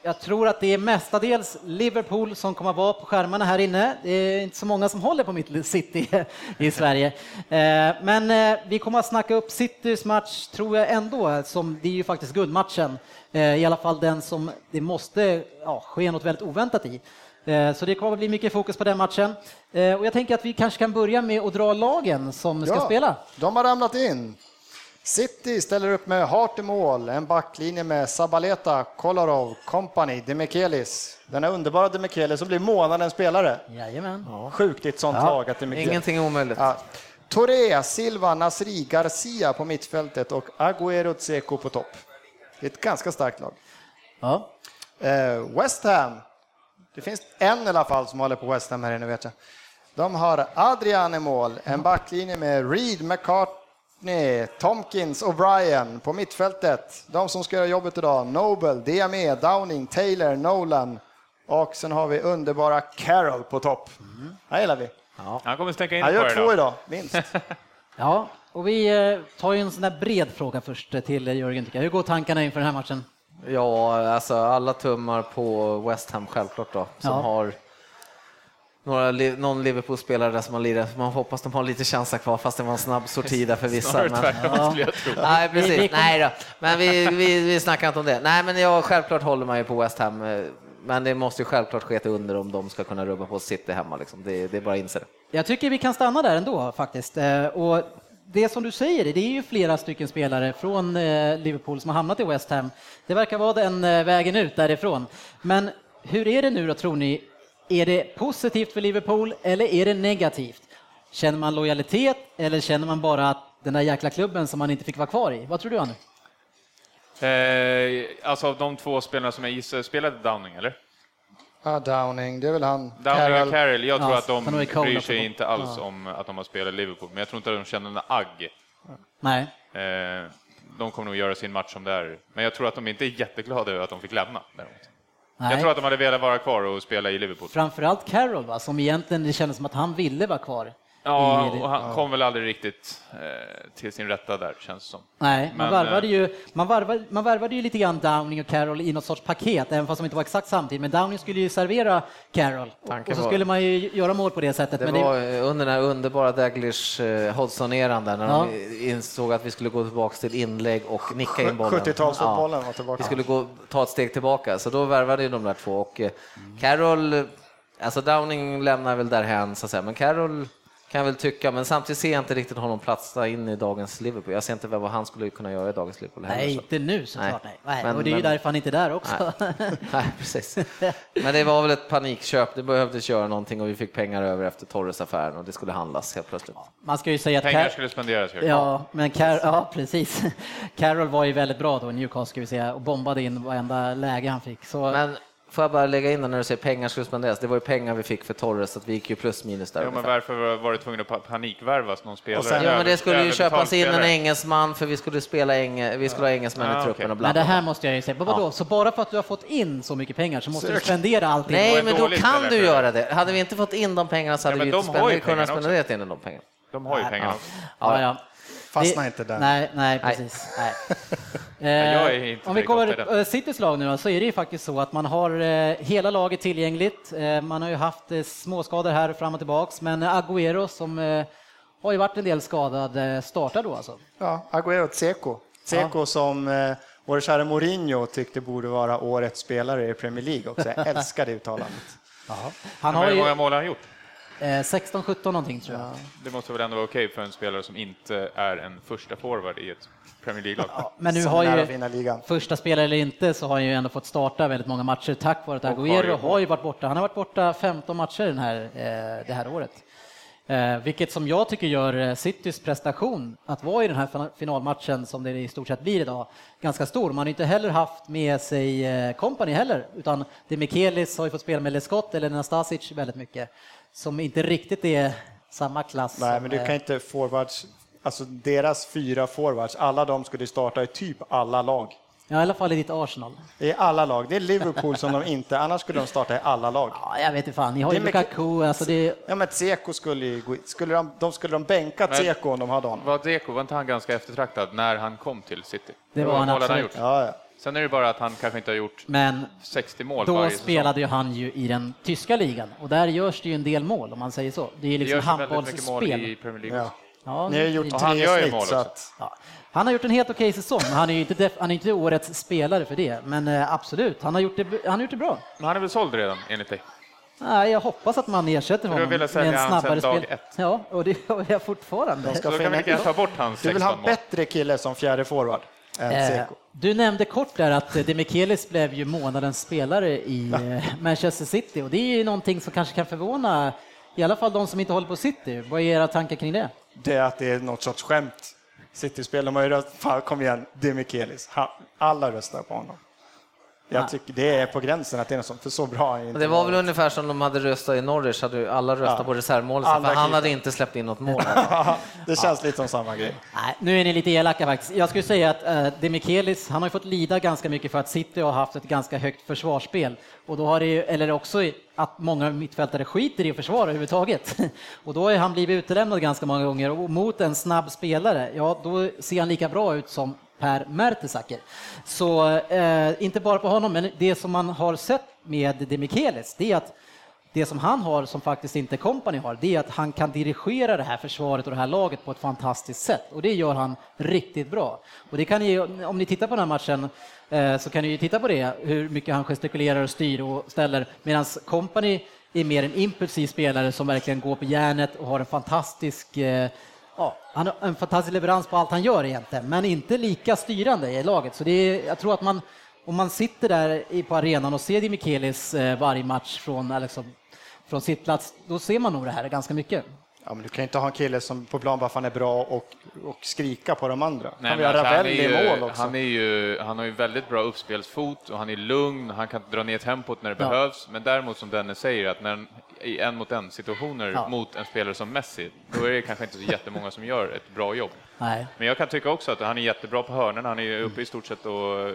Jag tror att det är mestadels Liverpool som kommer att vara på skärmarna här inne. Det är inte så många som håller på mitt City i Sverige. Eh, Men eh, vi kommer att snacka upp Citys match, tror jag ändå, som det är ju faktiskt guldmatchen. Eh, I alla fall den som det måste ja, ske något väldigt oväntat i. Så det kommer att bli mycket fokus på den matchen. Och jag tänker att vi kanske kan börja med att dra lagen som ska spela. De har ramlat in. City ställer upp med Hart i mål, en backlinje med Sabaleta, Kolarov, Company, Demichelis. Den här underbara Demichelis som blir månadens spelare. Jajamän. Sjukt i ett sånt Ja. lag att Demichelis... Ingenting är omöjligt. Ja. Touré, Silva, Nasri, Garcia på mittfältet och Agüero Tseko på topp. Det är ett ganska starkt lag. Ja. Eh, West Ham. Det finns en i alla fall som håller på West Ham här inne vet jag. De har Adrian i mål, en backlinje med Reed, McCartney, Tomkins och Bryan på mittfältet. De som ska göra jobbet idag, Noble, Diame, Downing, Taylor, Nolan och sen har vi underbara Carroll på topp. Det gillar vi. Han kommer stänka in Han gör två idag. idag, minst. *laughs* ja, och vi eh, tar ju en sån där bred fråga först eh, till Jörgen. Tycker jag. Hur går tankarna inför den här matchen? Ja, alltså alla tummar på West Ham självklart då, som Ja. har några, någon Liverpool-spelare där som har lirat. Man hoppas de har lite chanser kvar, fast det var en snabb sorti där för vissa. Snarare Men... tvärtom skulle jag tro. Nej, precis. Nej då. Men vi, vi, vi snackar inte om det. Nej, men jag, självklart håller man ju på West Ham. eh, Men det måste ju självklart ske till under om de ska kunna rubba på City hemma. Liksom. Det, det är bara att inse det. Jag tycker vi kan stanna där ändå faktiskt. Eh, Och det som du säger, det är ju flera stycken spelare från eh, Liverpool som har hamnat i West Ham. Det verkar vara den vägen ut därifrån. Men hur är det nu då tror ni? Är det positivt för Liverpool eller är det negativt? Känner man lojalitet eller känner man bara att den där jäkla klubben som man inte fick vara kvar i? Vad tror du, Anne? Eh, alltså av de två spelarna som jag gissar, spelade Downing eller? Ja, Downing, det är väl han. Downing Carroll. och Carroll, jag tror Ja, att de bryr sig inte alls om att de har spelat Liverpool, men jag tror inte att de känner en agg. Nej. Eh, de kommer nog göra sin match som det är, men jag tror att de inte är jätteglada över att de fick lämna. däremot. Nej. Jag tror att de hade velat vara kvar och spela i Liverpool. Framförallt Carroll, va? som egentligen det kändes som att han ville vara kvar. Ja, det- och han kom väl aldrig riktigt eh, till sin rätta där, känns det som. Nej, man, Men, varvade eh, ju, man, varvade, man varvade ju lite grann Downing och Carroll i något sorts paket, även fast de inte var exakt samtidigt. Men Downing skulle ju servera Carroll och så skulle man ju göra mål på det sättet. Det men var eh, under den här underbara Daglish eh, Hodgson-eran där när Ja. de insåg att vi skulle gå tillbaka till inlägg och nicka in bollen. 70-talsfotbollen var tillbaka. Vi skulle gå, ta ett steg tillbaka, så då värvade ju de där två. Och Carroll, alltså Downing lämnar väl därhän så att säga, men Carroll kan jag väl tycka, men samtidigt ser jag inte riktigt honom platsa in i dagens Liverpool. Jag ser inte vad han skulle kunna göra i dagens Liverpool heller. Nej, så. inte nu såklart. Nej. Nej. Nej. Men- och det är ju men- därför han inte är där också. Nej, *laughs* precis. Men det var väl ett panikköp. Det behövdes göra någonting och vi fick pengar över efter Torres-affären och det skulle handlas helt plötsligt. Man ska ju säga att Pengar Car- skulle spenderas. Jörgen. Ja, men Car- ja, precis. *laughs* Carroll var ju väldigt bra då i Newcastle ska vi säga och bombade in varenda läge han fick. Så, Men får jag bara lägga in det när du säger pengar skulle spenderas. Det var ju pengar vi fick för Torres, så att vi gick ju plus minus där. Jo, men varför var- det tvungen att pa- panikvärvas någon spelare? sen- Ja, men det skulle ju köpas in en engelsman för vi skulle spela eng vi skulle ha engelsmän Ja, i truppen okej. och men bla, det bla, här måste jag ju säga, men vadå? Så bara för att du har fått in så mycket pengar så måste du Sök. spendera allting? Nej, en men då kan du göra det. Hade vi inte fått in de pengarna så hade Ja, men vi inte kunnat spendera in de pengarna. De har ju pengarna. Ja, ja. Fastna Det- inte där. Nej, nej precis. Nej. *laughs* är Eh, Om vi eh, Citys lag nu då, så är det ju faktiskt så att man har eh, hela laget tillgängligt. Eh, Man har ju haft småskador här fram och tillbaks, men Agüero som har ju varit en del skadad startar då alltså. Ja, Agüero Tseko. Tseko som eh, vår kära Mourinho tyckte borde vara årets spelare i Premier League också. Jag *laughs* älskar det uttalandet. Han har hur ju många mål har han gjort? Eh, 16-17 någonting tror jag. Det måste väl ändå vara okej för en spelare som inte är en första forward i ett Premier League-lag? Men nu har är ju, första spelare eller inte, så har han ju ändå fått starta väldigt många matcher tack vare att Agüero har ju varit borta. Han har varit borta 15 matcher den här, eh, det här året. Eh, vilket som jag tycker gör eh, Citys prestation att vara i den här fina- finalmatchen som det i stort sett blir idag ganska stor. Man har inte heller haft med sig eh, Company heller, utan det Mikelis har ju fått spela med Lescott eller Nastasic väldigt mycket, som inte riktigt är samma klass. Nej, men du kan inte forwards, alltså deras fyra forwards, alla de skulle starta i typ alla lag. Ja, i alla fall i ditt Arsenal. I alla lag. Det är Liverpool som de inte, annars skulle de starta i alla lag. Ja, jag vet inte fan, ni har Det ju är mycket- Lukaku, alltså det Ja, men Tseko skulle ju gå. Skulle de, de skulle de bänka Men- Tseko om de hade honom? Var Deco, var inte han ganska eftertraktad när han kom till City? Det var många han mål hade absolut. gjort? Ja, ja. Sen är det bara att han kanske inte har gjort Men 60 mål då varje säsong. spelade ju han ju i den tyska ligan och där görs det ju en del mål om man säger så. Det är liksom ju mål handbollsspel. i Premier League. ja. Ja, Ni har gjort Och han gör ju mål så också. att... ja. Han har gjort en helt okej säsong, han är ju inte, def- han är inte årets spelare för det. Men eh, absolut, han har, gjort det, han har gjort det bra. Men han är väl såld redan, enligt dig? Nej, jag hoppas att man ersätter honom med en snabbare spel. ett. Ja, och det gör jag fortfarande. Så då kan vi ta bort hans Du vill 16 ha en bättre kille som fjärde forward Eh. Du nämnde kort där att eh, Demichelis blev ju månadens spelare i eh, Manchester City och det är ju någonting som kanske kan förvåna i alla fall de som inte håller på City. Vad är era tankar kring det? Det är att det är något sorts skämt. City-spel, de har ju röstat, kom igen, Demikelis. Alla röstar på honom. Jag Ah. tycker det är på gränsen att det är något sånt, för så bra är inte Det var väl ungefär som de hade röstat i Norwich, hade alla röstat Ja. på reservmålet, för han keeper. hade inte släppt in något mål. *laughs* Det känns lite som samma grej. Nej, nu är ni lite elaka faktiskt. Jag skulle säga att uh, Demichelis, han har ju fått lida ganska mycket för att City har haft ett ganska högt försvarsspel. Och då har det ju, eller också att många mittfältare skiter i att försvara överhuvudtaget. *laughs* Och då har han blivit utelämnad ganska många gånger och mot en snabb spelare, ja då ser han lika bra ut som Per Mertesacker. Så eh, inte bara på honom, men det som man har sett med Demikelis, det är att det som han har som faktiskt inte Company har, det är att han kan dirigera det här försvaret och det här laget på ett fantastiskt sätt och det gör han riktigt bra. Och det kan ni, om ni tittar på den här matchen eh, så kan ni ju titta på det, hur mycket han gestikulerar och styr och ställer, medan Company är mer en impulsiv spelare som verkligen går på järnet och har en fantastisk eh, Ja, han har en fantastisk leverans på allt han gör egentligen, men inte lika styrande i laget. Så det är, jag tror att man, om man sitter där i- på arenan och ser Demichelis eh, varje match från eh, liksom, från sitt plats, då ser man nog det här ganska mycket. Ja, men du kan inte ha en kille som på plan bara för han är bra och, och skrika på de andra. Nej, kan vi göra alltså, han, är ju, mål också? han, är ju, han har ju väldigt bra uppspelsfot och han är lugn, han kan dra ner tempot när det Ja. behövs. Men däremot som Dennis säger, att när i en mot en situationer Ja. mot en spelare som Messi, då är det kanske inte så jättemånga som gör ett bra jobb. Nej. Men jag kan tycka också att han är jättebra på hörnorna. Han är uppe i stort sett och eh,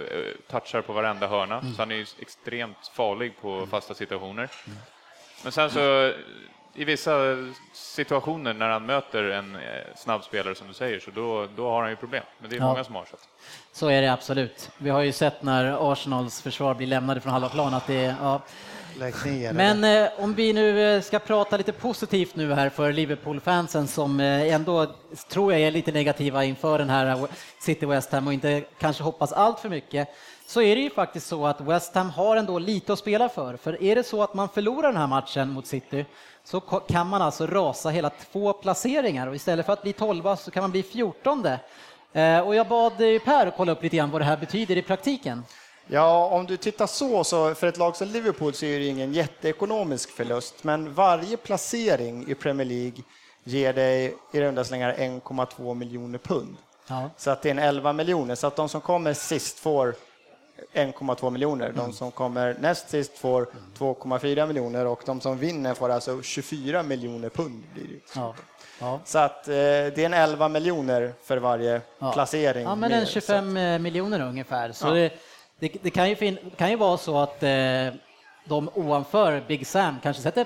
touchar på varenda hörna, så han är extremt farlig på fasta situationer. Men sen så i vissa situationer när han möter en eh, snabb spelare som du säger, så då, då har han ju problem. Men det är Ja. många som har så. Så är det absolut. Vi har ju sett när Arsenals försvar blir lämnade från halva plan att det ja. Lägg ner. Men eh, om vi nu eh, ska prata lite positivt nu här för Liverpool-fansen som eh, ändå tror jag är lite negativa inför den här City West Ham och inte kanske hoppas allt för mycket så är det ju faktiskt så att West Ham har ändå lite att spela för. För är det så att man förlorar den här matchen mot City så kan man alltså rasa hela två placeringar och istället för att bli 12 så kan man bli fjortonde. Eh, och jag bad Per Per kolla upp lite grann vad det här betyder i praktiken. Ja, om du tittar så, så för ett lag som Liverpool så är det ingen jätteekonomisk förlust, men varje placering i Premier League ger dig i runda slängar 1,2 miljoner pund. Ja. Så att det är en 11 miljoner, så att de som kommer sist får 1,2 miljoner. De som kommer näst sist får 2,4 miljoner och de som vinner får alltså 24 miljoner pund. Ja. Ja. Så att eh, det är en 11 miljoner för varje Ja. placering. Ja, men en Så 25 miljoner ungefär. Så det, det, det kan, ju fin, kan ju vara så att eh, de ovanför Big Sam kanske sätter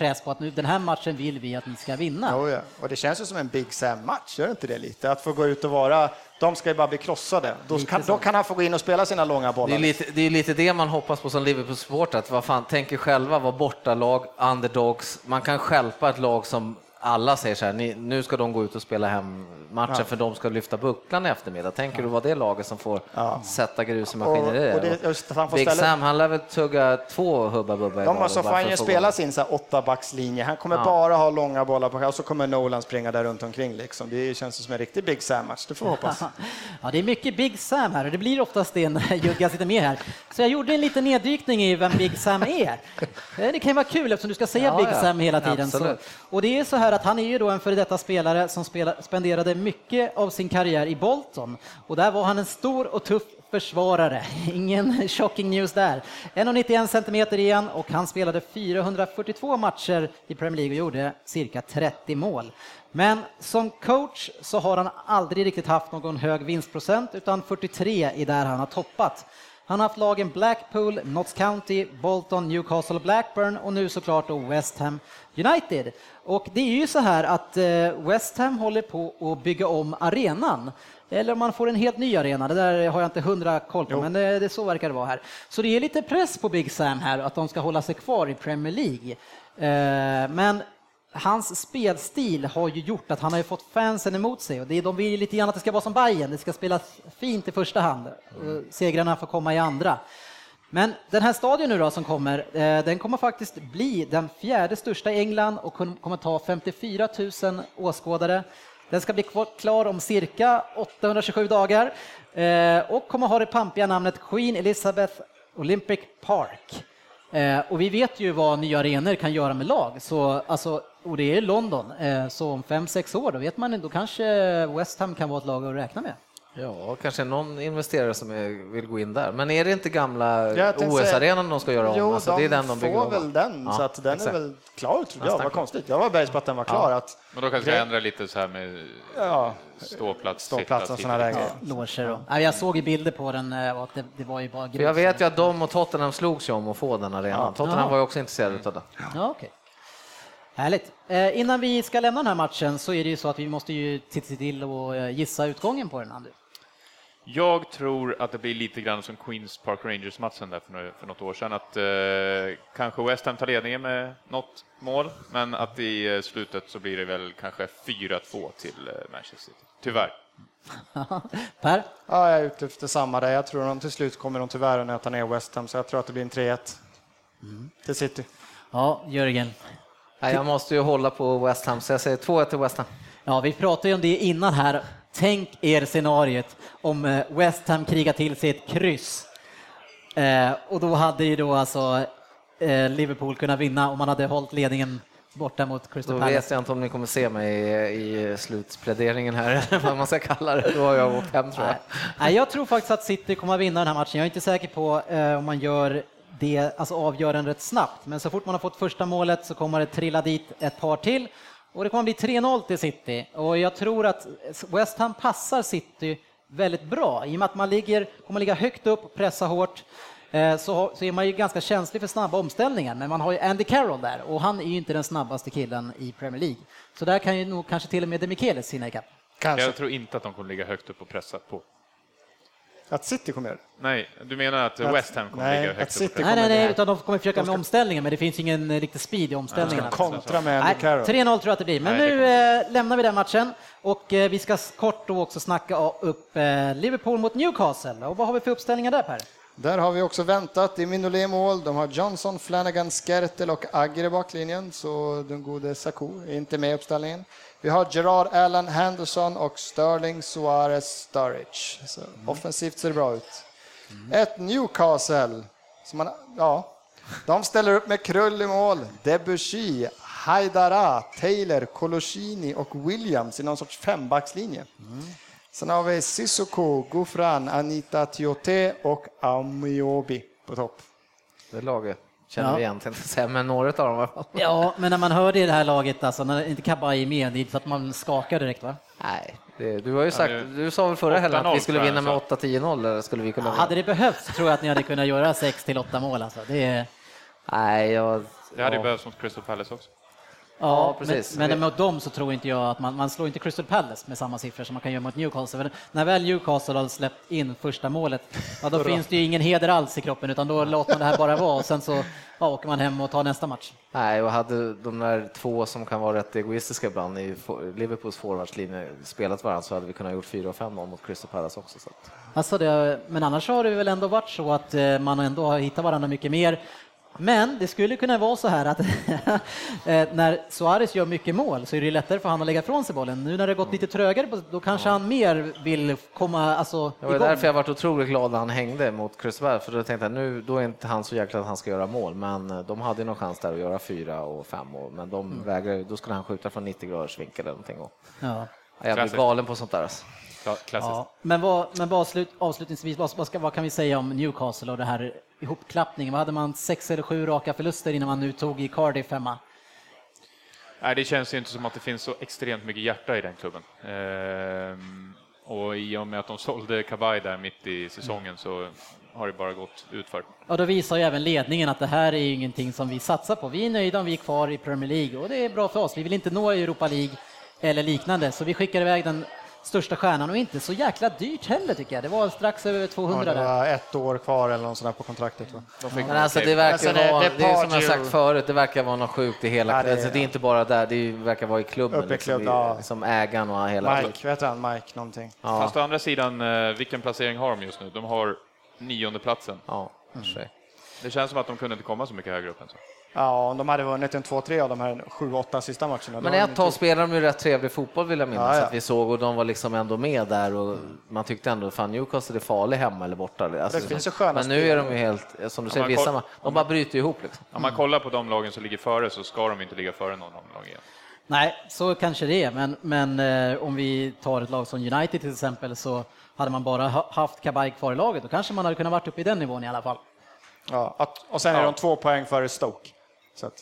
press på att nu, den här matchen vill vi att ni ska vinna. Jo, ja. Och det känns ju som en Big Sam-match, gör det inte det lite? Att få gå ut och vara, de ska ju bara bli krossade. Då kan, då kan han få gå in och spela sina långa bollar. Det är, lite, det är lite det man hoppas på som Liverpool-supporter, att vad fan, tänker själva vara bortalag, underdogs, man kan stjälpa ett lag som alla säger så här, ni, nu ska de gå ut och spela hem matchen Ja. för de ska lyfta bucklan i eftermiddag. Tänker du vara det laget som får Ja. sätta grus i maskineriet? får Big ställa, Sam, han lär väl tugga två Hubba Bubba de idag måste bara få han ju spela sin så här åttabackslinje. Han kommer Ja. bara ha långa bollar på och så kommer Nolan springa där runt omkring. Liksom. Det känns som en riktig Big Sam-match, det får hoppas. *laughs* Ja, det är mycket Big Sam här och det blir oftast det när *laughs* Jugga sitter med här. Så jag gjorde en liten neddykning i vem Big Sam är. *laughs* Eh, Det kan ju vara kul eftersom du ska säga Ja, Big ja. Sam hela tiden. Så. Och det är så här att han är ju då en före detta spelare som spela, spenderade mycket av sin karriär i Bolton och där var han en stor och tuff försvarare. *laughs* Ingen shocking news där. 1,91 centimeter igen och han spelade 442 matcher i Premier League och gjorde cirka 30 mål. Men som coach så har han aldrig riktigt haft någon hög vinstprocent utan 43 är där han har toppat. Han har haft lagen Blackpool, Notts County, Bolton, Newcastle och Blackburn och nu såklart då West Ham United. Och det är ju så här att eh, West Ham håller på att bygga om arenan. Eller om man får en helt ny arena, det där har jag inte hundra koll på, Jo. men det, det så verkar det vara här. Så det är lite press på Big Sam här att de ska hålla sig kvar i Premier League. Eh, men hans spelstil har ju gjort att han har ju fått fansen emot sig och det, de vill ju lite grann att det ska vara som Bayern. det ska spelas fint i första hand, och segrarna får komma i andra. Men den här stadion nu då som kommer, eh, den kommer faktiskt bli den fjärde största i England och kommer ta 54 000 åskådare. Den ska bli klar om cirka 827 dagar eh, och kommer ha det pampiga namnet Queen Elizabeth Olympic Park. Och vi vet ju vad nya arenor kan göra med lag, så, alltså, och det är London, eh, så om fem sex år då vet man, då kanske West Ham kan vara ett lag att räkna med. Ja, kanske någon investerare som är, vill gå in där. Men är det inte gamla OS-arenan de ska göra om? Jo, alltså, de det är den de bygger får väl den, Ja, så att den exakt. är väl klar tror jag. Vad konstigt. Jag var bergs på att den var klar. Att, Men då kanske jag ändra lite så här med ja, ståplats, ståplats och sittplats, sådana dit. grejer. Loger och, ja, jag såg i bilder på den eh, och att det, det var ju bara För jag grus. vet ju att de och Tottenham slogs ju om att få den arenan. Ja. Tottenham Ja. var ju också intresserade av det. Ja, okej. Härligt. Eh, innan vi ska lämna den här matchen så är det ju så att vi måste ju se till att eh, gissa utgången på den, Andy. Jag tror att det blir lite grann som Queens Park Rangers-matchen där för, nå- för något år sedan. Att eh, kanske West Ham tar ledningen med något mål, men att i eh, slutet så blir det väl kanske 4-2 till eh, Manchester City. Tyvärr. *laughs* Per? Ja, jag är ute efter samma där. Jag tror de till slut kommer de tyvärr att nöta ner West Ham, så jag tror att det blir en 3-1 till City. Ja, Jörgen. Jag måste ju hålla på West Ham, så jag säger 2-1 till West Ham. Ja, vi pratade ju om det innan här. Tänk er scenariet om eh, West Ham krigar till sig ett kryss. Eh, och då hade ju då alltså eh, Liverpool kunna vinna om man hade hållit ledningen borta mot Crystal Då Palace. vet jag inte om ni kommer se mig i, i slutpläderingen här, *laughs* vad man ska kalla det. Då har jag åkt hem tror jag. Nej. Nej, jag tror faktiskt att City kommer att vinna den här matchen. Jag är inte säker på eh, om man gör det, alltså avgörande rätt snabbt, men så fort man har fått första målet så kommer det trilla dit ett par till och det kommer bli 3-0 till City och jag tror att West Ham passar City väldigt bra i och med att man ligger, kommer ligga högt upp och pressa hårt eh, så, är man ju ganska känslig för snabba omställningar, men man har ju Andy Carroll där och han är ju inte den snabbaste killen i Premier League. Så där kan ju nog kanske till och med Demichelis hinna ikapp. Kanske Jag tror inte att de kommer ligga högt upp och pressa på. Att City kommer göra det. Nej, du menar att West Ham kommer nej, ligga högt upp City? Nej, nej, nej, utan de kommer försöka med omställningen, men det finns ingen eh, riktig speed i omställningarna. Kontra med Nej, Andy Carroll. 3-0 tror jag att det blir, men Nej, nu eh, lämnar vi den matchen och eh, vi ska kort då också snacka upp eh, Liverpool mot Newcastle. Och vad har vi för uppställningar där Per? Där har vi också väntat. Det är Mignolet mål. De har Johnson, Flanagan, Skertel och Agger i backlinjen, så den gode Saku är inte med i uppställningen. Vi har Gerard Allen, Henderson och Sterling, Suarez, Sturridge. Så offensivt ser det bra ut. Ett Newcastle, som man, ja, de ställer upp med Krull i mål, Debussy, Haidara, Taylor, Colosini och Williams i någon sorts fembackslinje. Sen har vi Sissoko, Gufran, Anita Tiote och Amiobi på topp. Det laget känner Ja. vi igen, tänkte jag säga, men några av dem i alla fall. Ja, men när man hör det i det här laget, alltså när inte Kabay är med, det är inte så att man skakar direkt va? Nej, det, du har ju sagt, du sa väl förra helgen att vi 8-0 skulle vinna med han 8-10-0, eller skulle vi kunna Hade det behövts tror jag att ni hade kunnat göra 6 till 8 mål alltså. Det är, Nej, jag... Det hade ju ja. behövts mot Crystal Palace också. Ja, precis. Men, men mot dem så tror inte jag att man, man slår inte Crystal Palace med samma siffror som man kan göra mot Newcastle. För när väl Newcastle har släppt in första målet, ja, då *laughs* finns det ju ingen heder alls i kroppen, utan då låter man det här bara vara och sen så *laughs* ja, åker man hem och tar nästa match. Nej, och hade de där två som kan vara rätt egoistiska ibland i Liverpools forwardslinje spelat varandra så hade vi kunnat gjort 4 och 5 mot Crystal Palace också. Så. Alltså det, men annars har det väl ändå varit så att eh, man ändå har hittat varandra mycket mer. Men det skulle kunna vara så här att *laughs* eh, när Suarez gör mycket mål så är det lättare för han att lägga ifrån sig bollen. Nu när det har gått lite trögare, då kanske han mer vill komma alltså, Det var igång. därför jag varit otroligt glad när han hängde mot Palace, för då tänkte jag nu, då är inte han så jäkla att han ska göra mål, men eh, de hade ju någon chans där att göra 4 och 5 mål, men de Mm. vägrade, då skulle han skjuta från 90 graders vinkel eller någonting. Och, Ja. ja, jag blir galen på sånt där. Alltså. Ja, men vad, men vad avslut, avslutningsvis, vad, vad, ska, vad kan vi säga om Newcastle och det här ihopklappningen? Vad hade man, sex eller sju raka förluster innan man nu tog i Cardiff hemma? Nej, det känns ju inte som att det finns så extremt mycket hjärta i den klubben. Ehm, och i och med att de sålde Kabay där mitt i säsongen så har det bara gått utför. Och då visar ju även ledningen att det här är ingenting som vi satsar på. Vi är nöjda om vi är kvar i Premier League och det är bra för oss. Vi vill inte nå Europa League eller liknande, så vi skickar iväg den största stjärnan och inte så jäkla dyrt heller tycker jag. Det var strax över Ja, 200 det där. var ett år kvar eller något sånt där på kontraktet. Va? De fick Men alltså det verkar Alltså, det- vara, det det, är som jag sagt förut, det verkar vara något sjukt i hela, Ja, det är- alltså, det är inte bara där, det verkar vara i klubben, Uppe liksom, klubb, ja. liksom ägaren och hela Mike, vet han? Mike någonting. Ja, Fast å andra sidan, eh, vilken placering har de just nu? De har nionde platsen. ja, sig. Det känns som att de kunde inte komma så mycket högre upp än så. Ja, om de hade vunnit en 2-3 av de här 7-8 sista matcherna. Men ett tag spelade de ju rätt trevlig fotboll vill jag minnas Ja, ja. att vi såg och de var liksom ändå med där och man tyckte ändå fan Newcastle är farlig hemma eller borta. Alltså, Det finns ju sköna men nu är de ju helt, som du säger, man vissa, koll- de bara bryter ihop liksom. Om man kollar på de lagen som ligger före så ska de inte ligga före någon av de lagen igen. Nej, så kanske det är, men, men eh, om vi tar ett lag som United till exempel så hade man bara ha- haft Kabay kvar i laget, då kanske man hade kunnat varit uppe i den nivån i alla fall. Ja, att, och sen är Ja. de två poäng före Stoke. Så att,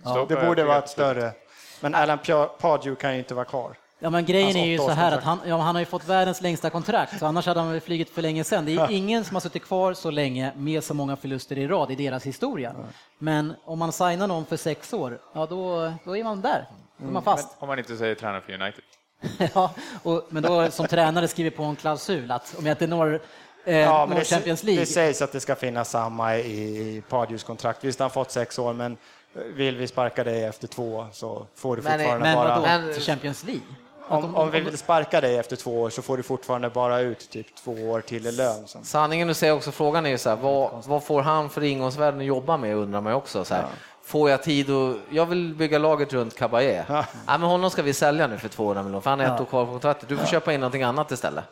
Stoke det borde vara ett större. Men Alan Pardew kan ju inte vara kvar. Ja, men grejen är ju så här att han, ja, han har ju fått världens längsta kontrakt, så annars hade han flugit för länge sedan. Det är ingen som har suttit kvar så länge med så många förluster i rad i deras historia. Men om man signar någon för sex år, ja då, då är man där. Då är man fast. Om man inte säger tränare för United. *laughs* Ja, och, men då som tränare skriver på en klausul att om jag inte når, eh, Ja, det, Champions League, det sägs att det ska finnas samma i Pardews kontrakt. Visst, han har fått sex år, men vill vi sparka dig efter två så får du Men, fortfarande men bara... vadå, Men- till Champions League? Om, om vi vill sparka dig efter två år så får du fortfarande bara ut typ två år till i lön. Sen. Sanningen du säger också, frågan är ju så här, vad, vad får han för ingångsvärden att jobba med undrar man ju också. Så här. Får jag tid och jag vill bygga laget runt Caballé. Ja. men honom ska vi sälja nu för 200 miljoner, för han har ett år kvar på kontraktet. Du får köpa in någonting annat istället.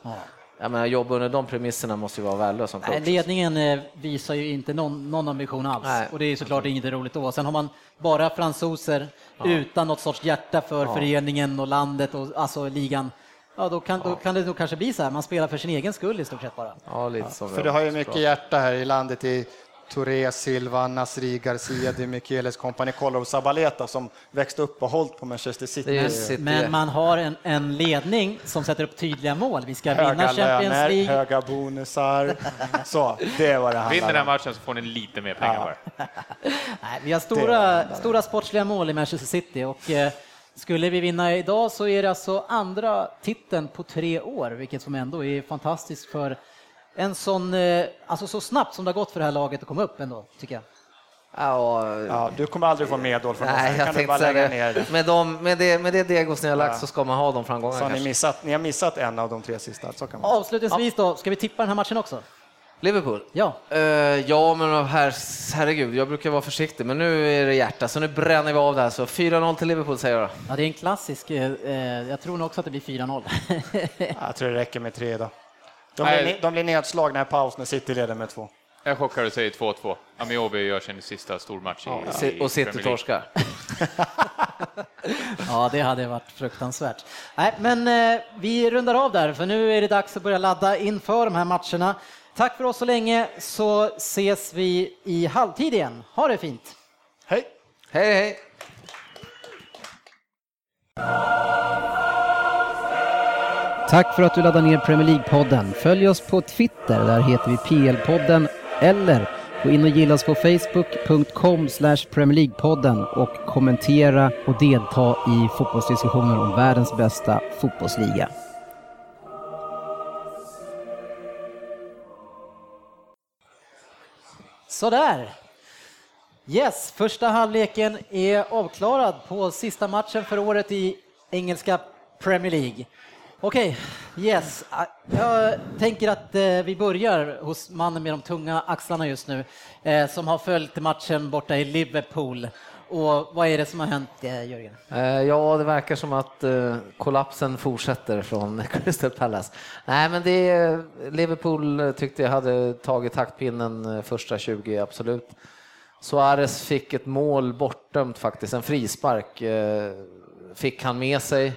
Jag menar, jobba under de premisserna måste ju vara värdelöst som coach. Nej, ledningen eh, visar ju inte någon, någon ambition alls Nej. och det är såklart inget roligt då. Sen har man bara fransoser utan något sorts hjärta för föreningen och landet och alltså ligan. Ja, då kan, då kan det nog kanske bli så här, man spelar för sin egen skull i stort sett bara. Ja, lite som För du har ju mycket hjärta här i landet i Touré, Silva, Nasri, Garcia, Di Micheles kompani, Kolar och Zabaleta som växte upp och hållit på Manchester City. City. Men man har en, en ledning som sätter upp tydliga mål. Vi ska vinna Höga Champions löner, League. höga bonusar. *laughs* Så, det vad det Vinner handlar den om. matchen så får ni lite mer pengar bara. *laughs* Nej, vi har stora, stora sportsliga mål i Manchester City och eh, skulle vi vinna idag så är det alltså andra titeln på tre år, vilket som ändå är fantastiskt för en sån, eh, alltså så snabbt som det har gått för det här laget att komma upp ändå, tycker jag. Ja, Ja, du kommer aldrig få medhåll från oss. Nej, Det jag kan du bara lägga ner. det. Med, dem, med, det, med det degos ni har lagt så ska man ha de framgångarna Så har ni, missat, ni har missat en av de tre sista. Så kan man. Avslutningsvis då, ska vi tippa den här matchen också? Liverpool? Ja. Eh, ja, men her, herregud, jag brukar vara försiktig, men nu är det hjärta, så nu bränner vi av det här. Så 4-0 till Liverpool säger jag då. Ja, det är en klassisk, eh, jag tror nog också att det blir 4-0. Jag tror det räcker med tre då. De Nej. blir, de blir nedslagna i paus när City leder med två. Jag chockar och säger 2-2. Amiobi gör sin sista stormatch i, Si- i Och City torskar. *laughs* Ja, det hade varit fruktansvärt. Nej, men eh, vi rundar av där, för nu är det dags att börja ladda inför de här matcherna. Tack för oss så länge, så ses vi i halvtid igen. Ha det fint! Hej! Hej, hej! Tack för att du laddar ner Premier League-podden. Följ oss på Twitter, där heter vi PL-podden, eller gå in och gilla oss på facebook.com Premier League-podden och kommentera och delta i fotbollsdiskussioner om världens bästa fotbollsliga. Sådär. Yes, första halvleken är avklarad på sista matchen för året i engelska Premier League. Okej, yes. Ah, jag tänker att eh, vi börjar hos mannen med de tunga axlarna just nu, eh, som har följt matchen borta i Liverpool. Och vad är det som har hänt, eh, Jörgen? Ja, det verkar som att kollapsen fortsätter från *laughs* Crystal Palace. Nej, men det är, Liverpool tyckte jag hade tagit taktpinnen första 20, absolut. Suarez fick ett mål bortdömt faktiskt, en frispark fick han med sig.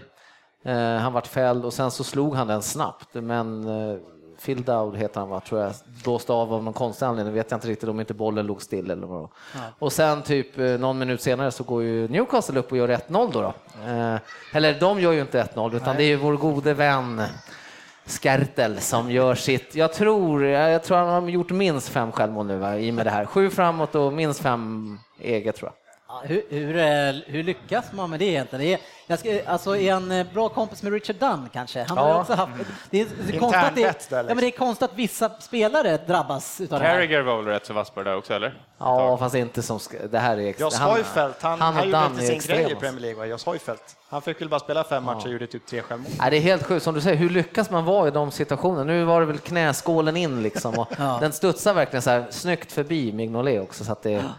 Eh, Han vart fälld och sen så slog han den snabbt, men eh, Phil Dowd heter han va, tror jag, blåste av av någon konstig anledning, vet jag inte riktigt om inte bollen låg still eller vad. Och sen typ eh, någon minut senare så går ju Newcastle upp och gör 1-0 då. då. Eller de gör ju inte 1-0 utan det är ju vår gode vän Skertel som gör sitt, jag tror, jag tror han har gjort minst fem självmål nu va, i och med det här. Sju framåt och minst fem eget tror jag. Ja, Hur, hur, eh, hur lyckas man med det egentligen? Det är, jag ska, alltså är han eh, bra kompis med Richard Dunn kanske? Han har Ja. också haft, det, är, det, är konstigt att det, där, ja, men det är konstigt att vissa spelare drabbas utav det här. Carragher var väl rätt så vass på det där också, eller? Ja, fast inte som, det här är extra. Jos Hojfeldt, han, han, och gjorde inte sin grej i. Premier League. Jos Hojfeldt. Han fick väl bara spela fem matcher och gjorde typ tre självmål. Nej, det är helt sjukt, som du säger, hur lyckas man vara i de situationerna? Nu var det väl knäskålen in liksom och *laughs* Ja. den studsar verkligen så här snyggt förbi Mignolet också. Så att det... *gasps*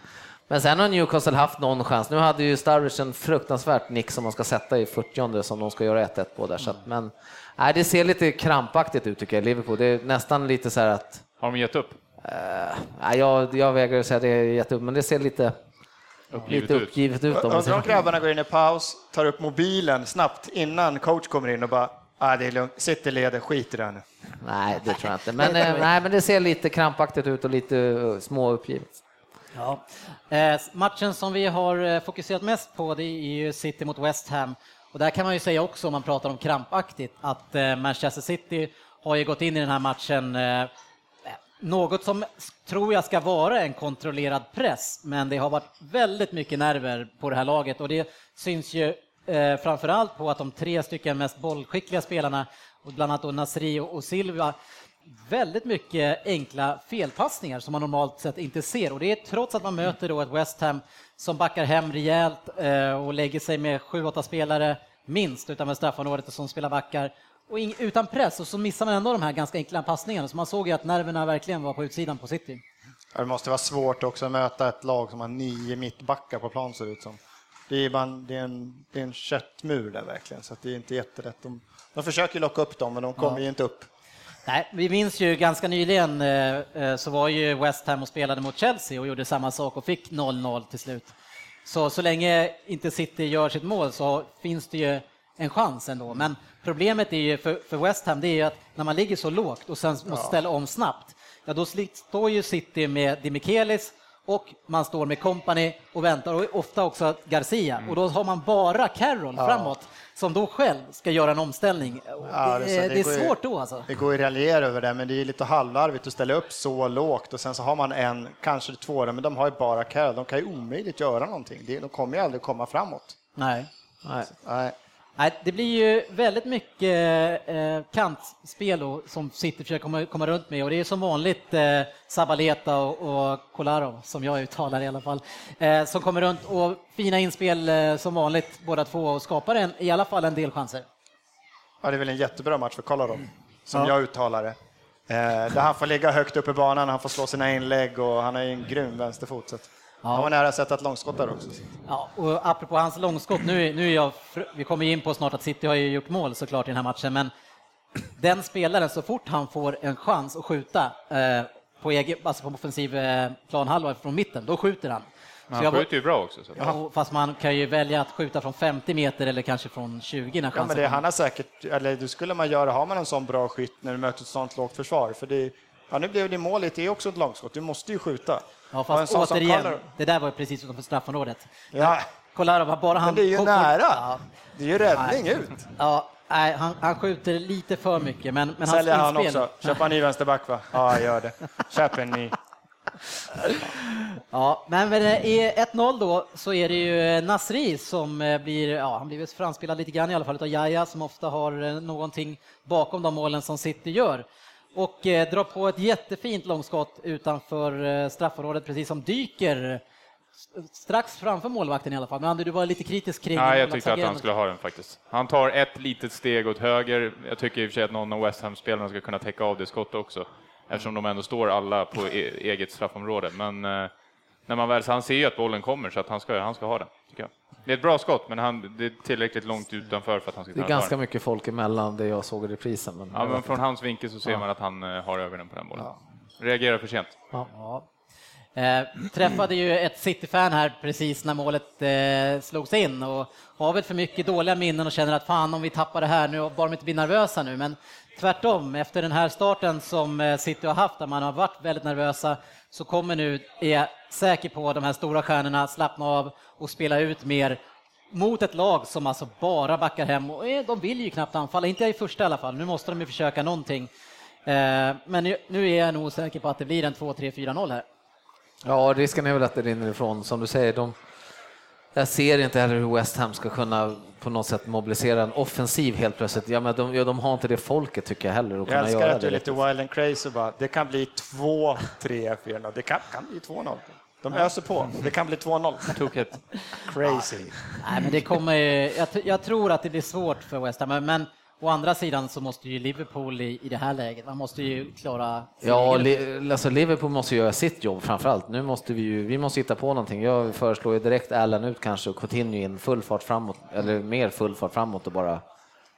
Men sen har Newcastle haft någon chans. Nu hade ju Sturridge en fruktansvärt nick som man ska sätta i 40 som de ska göra 1-1 på där. Så att, men nej, det ser lite krampaktigt ut tycker jag, Liverpool. Det är nästan lite så här att Har de gett upp? eh, nej, jag, jag vägrar säga att det är jätteupp, men det ser lite, Uppgivet lite ut? uppgivet ut. Om man Undrar om grabbarna går in i paus, tar upp mobilen snabbt innan coach kommer in och bara ah, det är lugnt, City leder, skit i det nu. Nej, det tror jag inte. Men, eh, nej, men det ser lite krampaktigt ut och lite uh, små uppgivet. Ja. Eh, matchen som vi har eh, fokuserat mest på det är ju City mot West Ham. Och där kan man ju säga också, om man pratar om krampaktigt, att eh, Manchester City har ju gått in i den här matchen eh, eh något som tror jag ska vara en kontrollerad press, men det har varit väldigt mycket nerver på det här laget och det syns ju eh, framförallt på att de tre stycken mest bollskickliga spelarna, och bland annat då Nasri och, och Silva, väldigt mycket enkla felpassningar som man normalt sett inte ser och det är trots att man möter då ett West Ham som backar hem rejält eh, och lägger sig med sju, åtta spelare minst utanför straffområdet och som spelar backar och utan press och så missar man ändå de här ganska enkla passningarna så man såg ju att nerverna verkligen var på utsidan på City. Ja, Det måste vara svårt också att möta ett lag som har nio mittbackar på plan ser det ut som. Det är, bara, en- det är, en, det är en köttmur där verkligen, så det är inte jättelätt. De, de försöker locka upp dem, men de kommer ju inte upp. Nej, vi minns ju ganska nyligen eh, eh, så var ju West Ham och spelade mot Chelsea och gjorde samma sak och fick 0-0 till slut. Så så länge inte City gör sitt mål så finns det ju en chans ändå. Men problemet är ju för, för West Ham, det är ju att när man ligger så lågt och sen måste ställa om snabbt, ja då står ju City med Dimikelis och man står med Company och väntar och ofta också Garcia och då har man bara Carroll ja. framåt som då själv ska göra en omställning. Ja, det, det, det, är svårt då alltså. Det går ju raljera över det, men det är lite halvlarvigt att ställa upp så lågt och sen så har man en, kanske två, men de har ju bara Carroll. De kan ju omöjligt göra någonting. De kommer ju aldrig komma framåt. Nej. Nej. nej. Nej, det blir ju väldigt mycket eh, kantspel och, som City försöker komma, komma runt med och det är som vanligt eh, Sabaleta och, och Kolarov, som jag uttalar i alla fall, eh, som kommer runt och fina inspel eh, som vanligt båda två och skapar en, i alla fall en del chanser. Ja, det är väl en jättebra match för Kolarov, som ja. jag uttalar det. Eh, där han får ligga högt upp i banan, han får slå sina inlägg och han har ju en grym vänsterfot. Så att... Ja. Han var nära att sätta ett långskott där också. Ja, och apropå hans långskott, nu, nu är jag, vi kommer in på snart att City har ju gjort mål såklart i den här matchen, men den spelaren, så fort han får en chans att skjuta eh, på, egen, alltså på offensiv eh, planhalva från mitten, då skjuter han. Men han skjuter ju bra också. Så. Ja, fast man kan ju välja att skjuta från 50 meter eller kanske från 20 när ja, men det, Han har säkert, eller det skulle man göra, har man en sån bra skytt när du möter ett sånt lågt försvar, för det, ja, nu blev det målet, det är också ett långskott, du måste ju skjuta. Ja, fast återigen, Kolar... det där var precis utanför straffområdet. Ja. Kolarov, bara han... Men det är ju nära. Ja. Det är ju räddning nej. ut. Ja, nej, han, han skjuter lite för mycket, men, men Säljer han också. Köpa en ny vänsterback, va? Ja, gör det. Köp en ny. Ja, men i 1-0 då så är det ju Nasri som eh, blir, ja, han blir framspelad lite grann i alla fall av Jaja som ofta har eh, någonting bakom de målen som City gör och eh, drar på ett jättefint långskott utanför eh, straffområdet, precis som dyker strax framför målvakten i alla fall. Men du var lite kritisk kring Ja, jag tyckte att han skulle ha den faktiskt. Han tar ett litet steg åt höger. Jag tycker i och för sig att någon av West Ham-spelarna ska kunna täcka av det skottet också, eftersom de ändå står alla på e eget straffområde. Men eh, när man väl, han ser ju att bollen kommer, så att han ska, han ska ha den, tycker jag. Det är ett bra skott, men han, det är tillräckligt långt utanför för att han ska Det är ganska mycket folk emellan det jag såg i reprisen. Men ja, men från hans vinkel så ser ja. man att han eh, har ögonen på den bollen. Ja. Reagerar för sent. Ja. Eh, träffade ju ett City-fan här precis när målet eh, slogs in och har väl för mycket dåliga minnen och känner att fan om vi tappar det här nu, bara de inte blir nervösa nu, men tvärtom, efter den här starten som eh, City har haft, där man har varit väldigt nervösa, så kommer nu, är jag säker på, de här stora stjärnorna slappna av och spela ut mer mot ett lag som alltså bara backar hem och eh, de vill ju knappt anfalla, inte i första i alla fall. Nu måste de ju försöka någonting. Eh, men nu är jag nog säker på att det blir en 2-3-4-0 här. Ja, risken är väl att det rinner ifrån. Som du säger, de, jag ser inte heller hur West Ham ska kunna på något sätt mobilisera en offensiv helt plötsligt. Ja, men de, ja, de har inte det folket tycker jag heller. Att jag älskar att du är lite wild and crazy bara. Det kan bli 2-3, 4-0. Det kan, kan bli 2-0. De öser på. Det kan bli 2-0. Tokigt. Crazy. Nej, men det kommer, jag, jag, tror att det blir svårt för West Ham, men, men Å andra sidan så måste ju Liverpool i, i det här läget, man måste ju klara... Ja, li, alltså Liverpool måste göra sitt jobb framförallt. Nu måste vi ju, vi måste hitta på någonting. Jag föreslår ju direkt Allen ut kanske och Coutinho in full fart framåt, eller mer full fart framåt och bara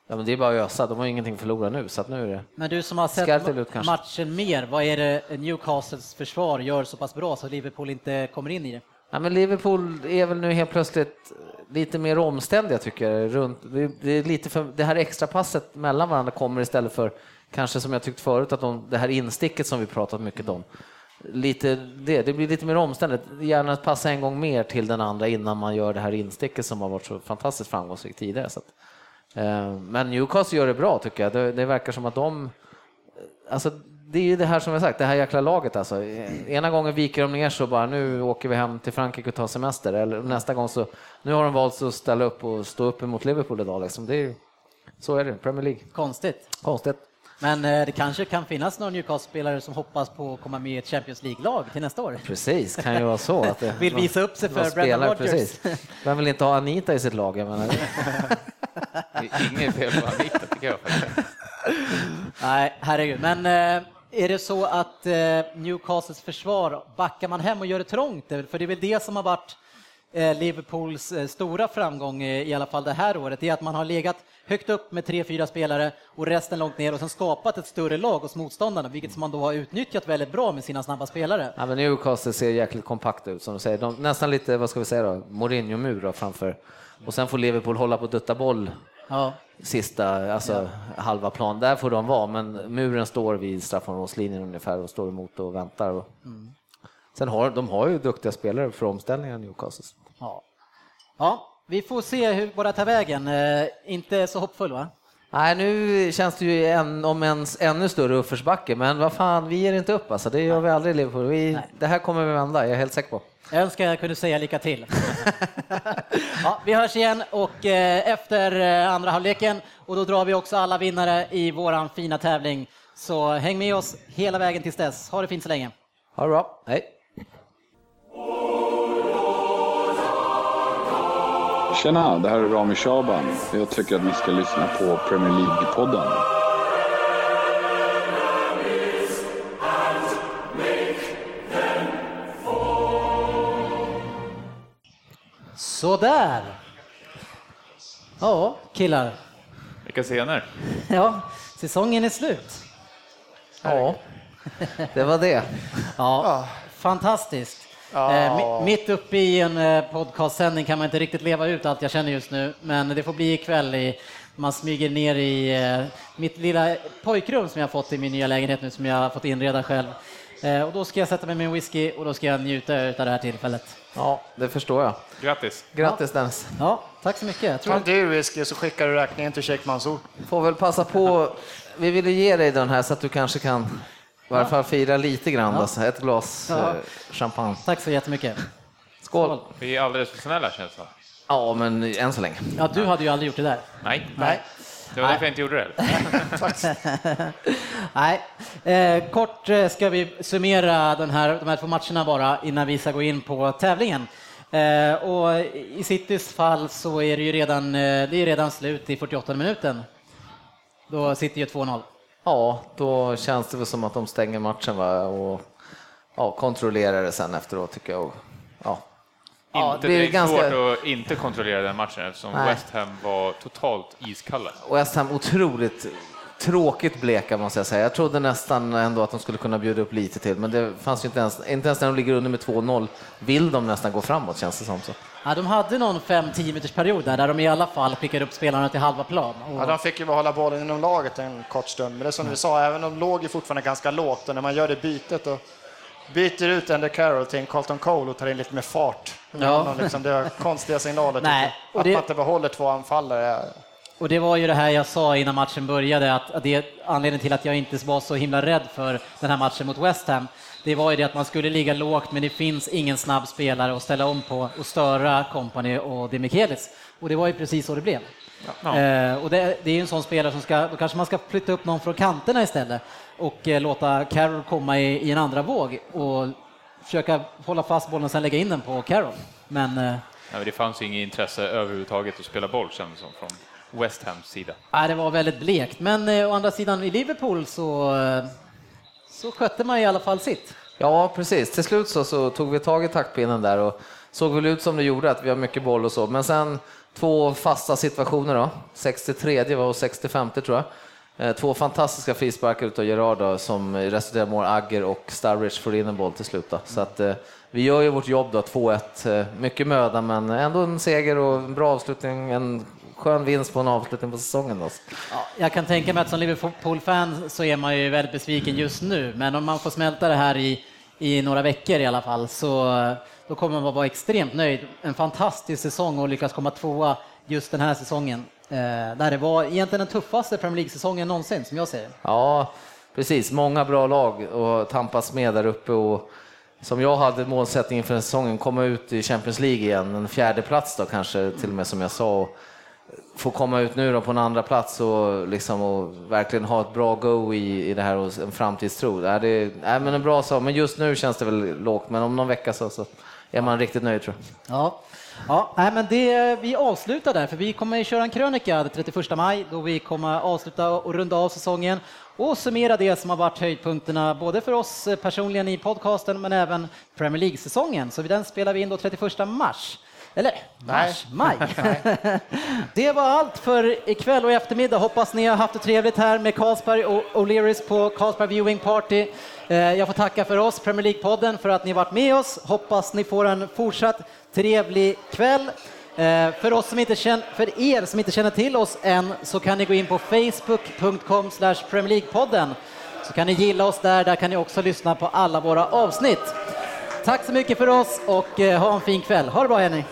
Ja, men det är bara att ösa, de har ingenting att förlora nu, så nu är det Men du som har sett matchen mer, vad är det Newcastles försvar gör så pass bra så Liverpool inte kommer in i det? Ja, men Liverpool är väl nu helt plötsligt lite mer omständiga tycker jag. Runt, det, är lite för, det här extra passet mellan varandra kommer istället för kanske som jag tyckt förut att de, det här insticket som vi pratat mycket om. Lite det, det blir lite mer omständigt. Gärna att passa en gång mer till den andra innan man gör det här insticket som har varit så fantastiskt framgångsrikt tidigare. Så att, eh, men Newcastle gör det bra tycker jag. Det, det verkar som att de Alltså, det är ju det här som jag sagt, det här jäkla laget alltså. Ena gången viker de ner så bara nu åker vi hem till Frankrike och tar semester. Eller nästa gång så, nu har de valt att ställa upp och stå upp emot Liverpool idag liksom. Det är, så är det, Premier League. Konstigt. Konstigt. Men eh, det kanske kan finnas några Newcastle-spelare som hoppas på att komma med i ett Champions League-lag till nästa år. Precis, kan ju vara så. Att det, *laughs* vill visa upp sig för Brendan Rodgers. Precis. Vem vill inte ha Anita i sitt lag? Jag menar. *laughs* det är inget fel på Anita tycker jag. Nej, herregud. Men eh, är det så att eh, Newcastles försvar, backar man hem och gör det trångt? För det är väl det som har varit eh, Liverpools eh, stora framgång i alla fall det här året, är att man har legat högt upp med tre, fyra spelare och resten långt ner och sen skapat ett större lag hos motståndarna, vilket man då har utnyttjat väldigt bra med sina snabba spelare. Ja, men Newcastle ser jäkligt kompakt ut som du säger. De, nästan lite, vad ska vi säga då, Mourinho-mur framför. Och sen får Liverpool hålla på och dutta boll Ja. sista, alltså halva plan. Där får de vara, men muren står vid straffområdeslinjen ungefär och står emot och väntar. Och... Sen har de har ju duktiga spelare för omställningar Newcastle. Ja. ja, vi får se hur båda tar vägen. Eh, inte så hoppfull va? Nej, nu känns det ju en, om ens ännu större uppförsbacke, men vad fan, vi ger inte upp alltså. Det gör vi aldrig i Liverpool. Vi, det här kommer vi vända, jag är helt säker på. Jag önskar jag kunde säga lycka till. *laughs* ja, vi hörs igen och eh, efter eh, andra halvleken och då drar vi också alla vinnare i våran fina tävling. Så häng med oss hela vägen tills dess. Ha det fint så länge. Ha det bra, hej! Tjena, det här är Rami Shaban. Jag tycker att ni ska lyssna på Premier League-podden. Sådär. Ja, killar. Vilka scener! Ja, säsongen är slut. Ja, det var det. Ja, fantastiskt. Mi- mitt uppe i en eh, podcastsändning kan man inte riktigt leva ut allt jag känner just nu, men det får bli ikväll. I, man smyger ner i eh, mitt lilla pojkrum som jag har fått i min nya lägenhet nu, som jag har fått inreda själv. Och då ska jag sätta mig med en whisky och då ska jag njuta av det här tillfället. Ja, det förstår jag. Grattis! Grattis Dennis. Ja, tack så mycket. Jag Ta tror en dyr whisky så skickar du räkningen till Sheikh Mansour. Får väl passa på, vi ville ge dig den här så att du kanske kan i varje fall fira lite grann. då, så Ett glas Ja. eh, champagne. Tack så jättemycket. Skål! Vi är alldeles för snälla känns det. Ja, men än så länge. Ja, du hade ju aldrig gjort det där. Nej, Nej. det var därför jag inte gjorde det. *laughs* Nej, eh, kort eh, ska vi summera den här, de här två matcherna bara innan vi ska gå in på tävlingen. Eh, och I Citys fall så är det ju redan, eh, det är redan slut i 48 minuten. Då sitter ju 2-0. Ja, då känns det väl som att de stänger matchen va? och ja, kontrollerar det sen efteråt tycker jag. Ja. Ja, inte, det är det är ganska- svårt att inte kontrollera den matchen eftersom Nej. West Ham var totalt iskalla. Och West Ham otroligt tråkigt bleka måste jag säga. Jag trodde nästan ändå att de skulle kunna bjuda upp lite till, men det fanns ju inte ens, inte ens när de ligger under med 2-0 vill de nästan gå framåt känns det som. Så. Ja, de hade någon 5-10 minuters period där, där de i alla fall skickade upp spelarna till halva plan. Och, Ja, de fick ju behålla bollen inom laget en kort stund, men det är som vi sa, även de låg ju fortfarande ganska lågt och när man gör det bytet och byter ut Ender Carroll till en Colton Cole och tar in lite mer fart. Ja. Liksom, det är konstiga signaler. Nej, Att det- man inte behåller två anfallare. Och det var ju det här jag sa innan matchen började, att det är anledningen till att jag inte var så himla rädd för den här matchen mot West Ham. Det var ju det att man skulle ligga lågt, men det finns ingen snabb spelare att ställa om på och störa Company och Demichelis. Och det var ju precis så det blev. Eh, och det, det är ju en sån spelare som ska, då kanske man ska flytta upp någon från kanterna istället och eh, låta Carroll komma i, i en andra våg och försöka hålla fast bollen och sen lägga in den på Carroll. Men eh, Nej, men det fanns ju inget intresse överhuvudtaget att spela boll kändes det som från West Hams sida. Nej, det var väldigt blekt, men eh, å andra sidan i Liverpool så, eh, så skötte man i alla fall sitt. Ja, precis. Till slut så, så tog vi tag i taktpinnen där och såg väl ut som det gjorde, att vi har mycket boll och så. Men sen två fasta situationer då, 63 var och 65 tror jag. Eh, Två fantastiska frisparkar utav Gerard då, som resulterar i mål. Agger och Sturridge får in en boll till slut. Då. Så att, eh, vi gör ju vårt jobb då, 2-1. Eh, Mycket möda, men ändå en seger och en bra avslutning. En skön vinst på en avslutning på säsongen. Då. Ja, jag kan tänka mig att som Liverpool-fan så är man ju väldigt besviken just nu, men om man får smälta det här i, i några veckor i alla fall så då kommer man vara extremt nöjd. En fantastisk säsong och lyckas komma tvåa just den här säsongen. Eh, där det var egentligen den tuffaste Premier League-säsongen någonsin, som jag säger. Ja, precis. Många bra lag och tampas med där uppe. Och som jag hade målsättning inför säsongen, komma ut i Champions League igen, en fjärde plats då kanske till och med som jag sa. Och få komma ut nu då på en andra plats och, liksom, och verkligen ha ett bra go i, i det här och en framtidstro. Det är, det, är men en bra sak, men just nu känns det väl lågt, men om någon vecka så, så är man riktigt nöjd tror jag. Ja, ja nej, men det, vi avslutar där, för vi kommer köra en krönika den 31 maj då vi kommer avsluta och runda av säsongen och summera det som har varit höjdpunkterna både för oss personligen i podcasten men även Premier League-säsongen. Så den spelar vi in då 31 mars. Eller mars, maj. *laughs* *laughs* det var allt för ikväll och i eftermiddag. Hoppas ni har haft det trevligt här med Carlsberg och O'Learys på Carlsberg Viewing Party. Eh, jag får tacka för oss, Premier League-podden, för att ni varit med oss. Hoppas ni får en fortsatt trevlig kväll. Eh, för, oss som inte känner, för er som inte känner till oss än så kan ni gå in på facebook.com Premier League-podden så kan ni gilla oss där, där kan ni också lyssna på alla våra avsnitt. Tack så mycket för oss och eh, ha en fin kväll. Ha det bra Henning!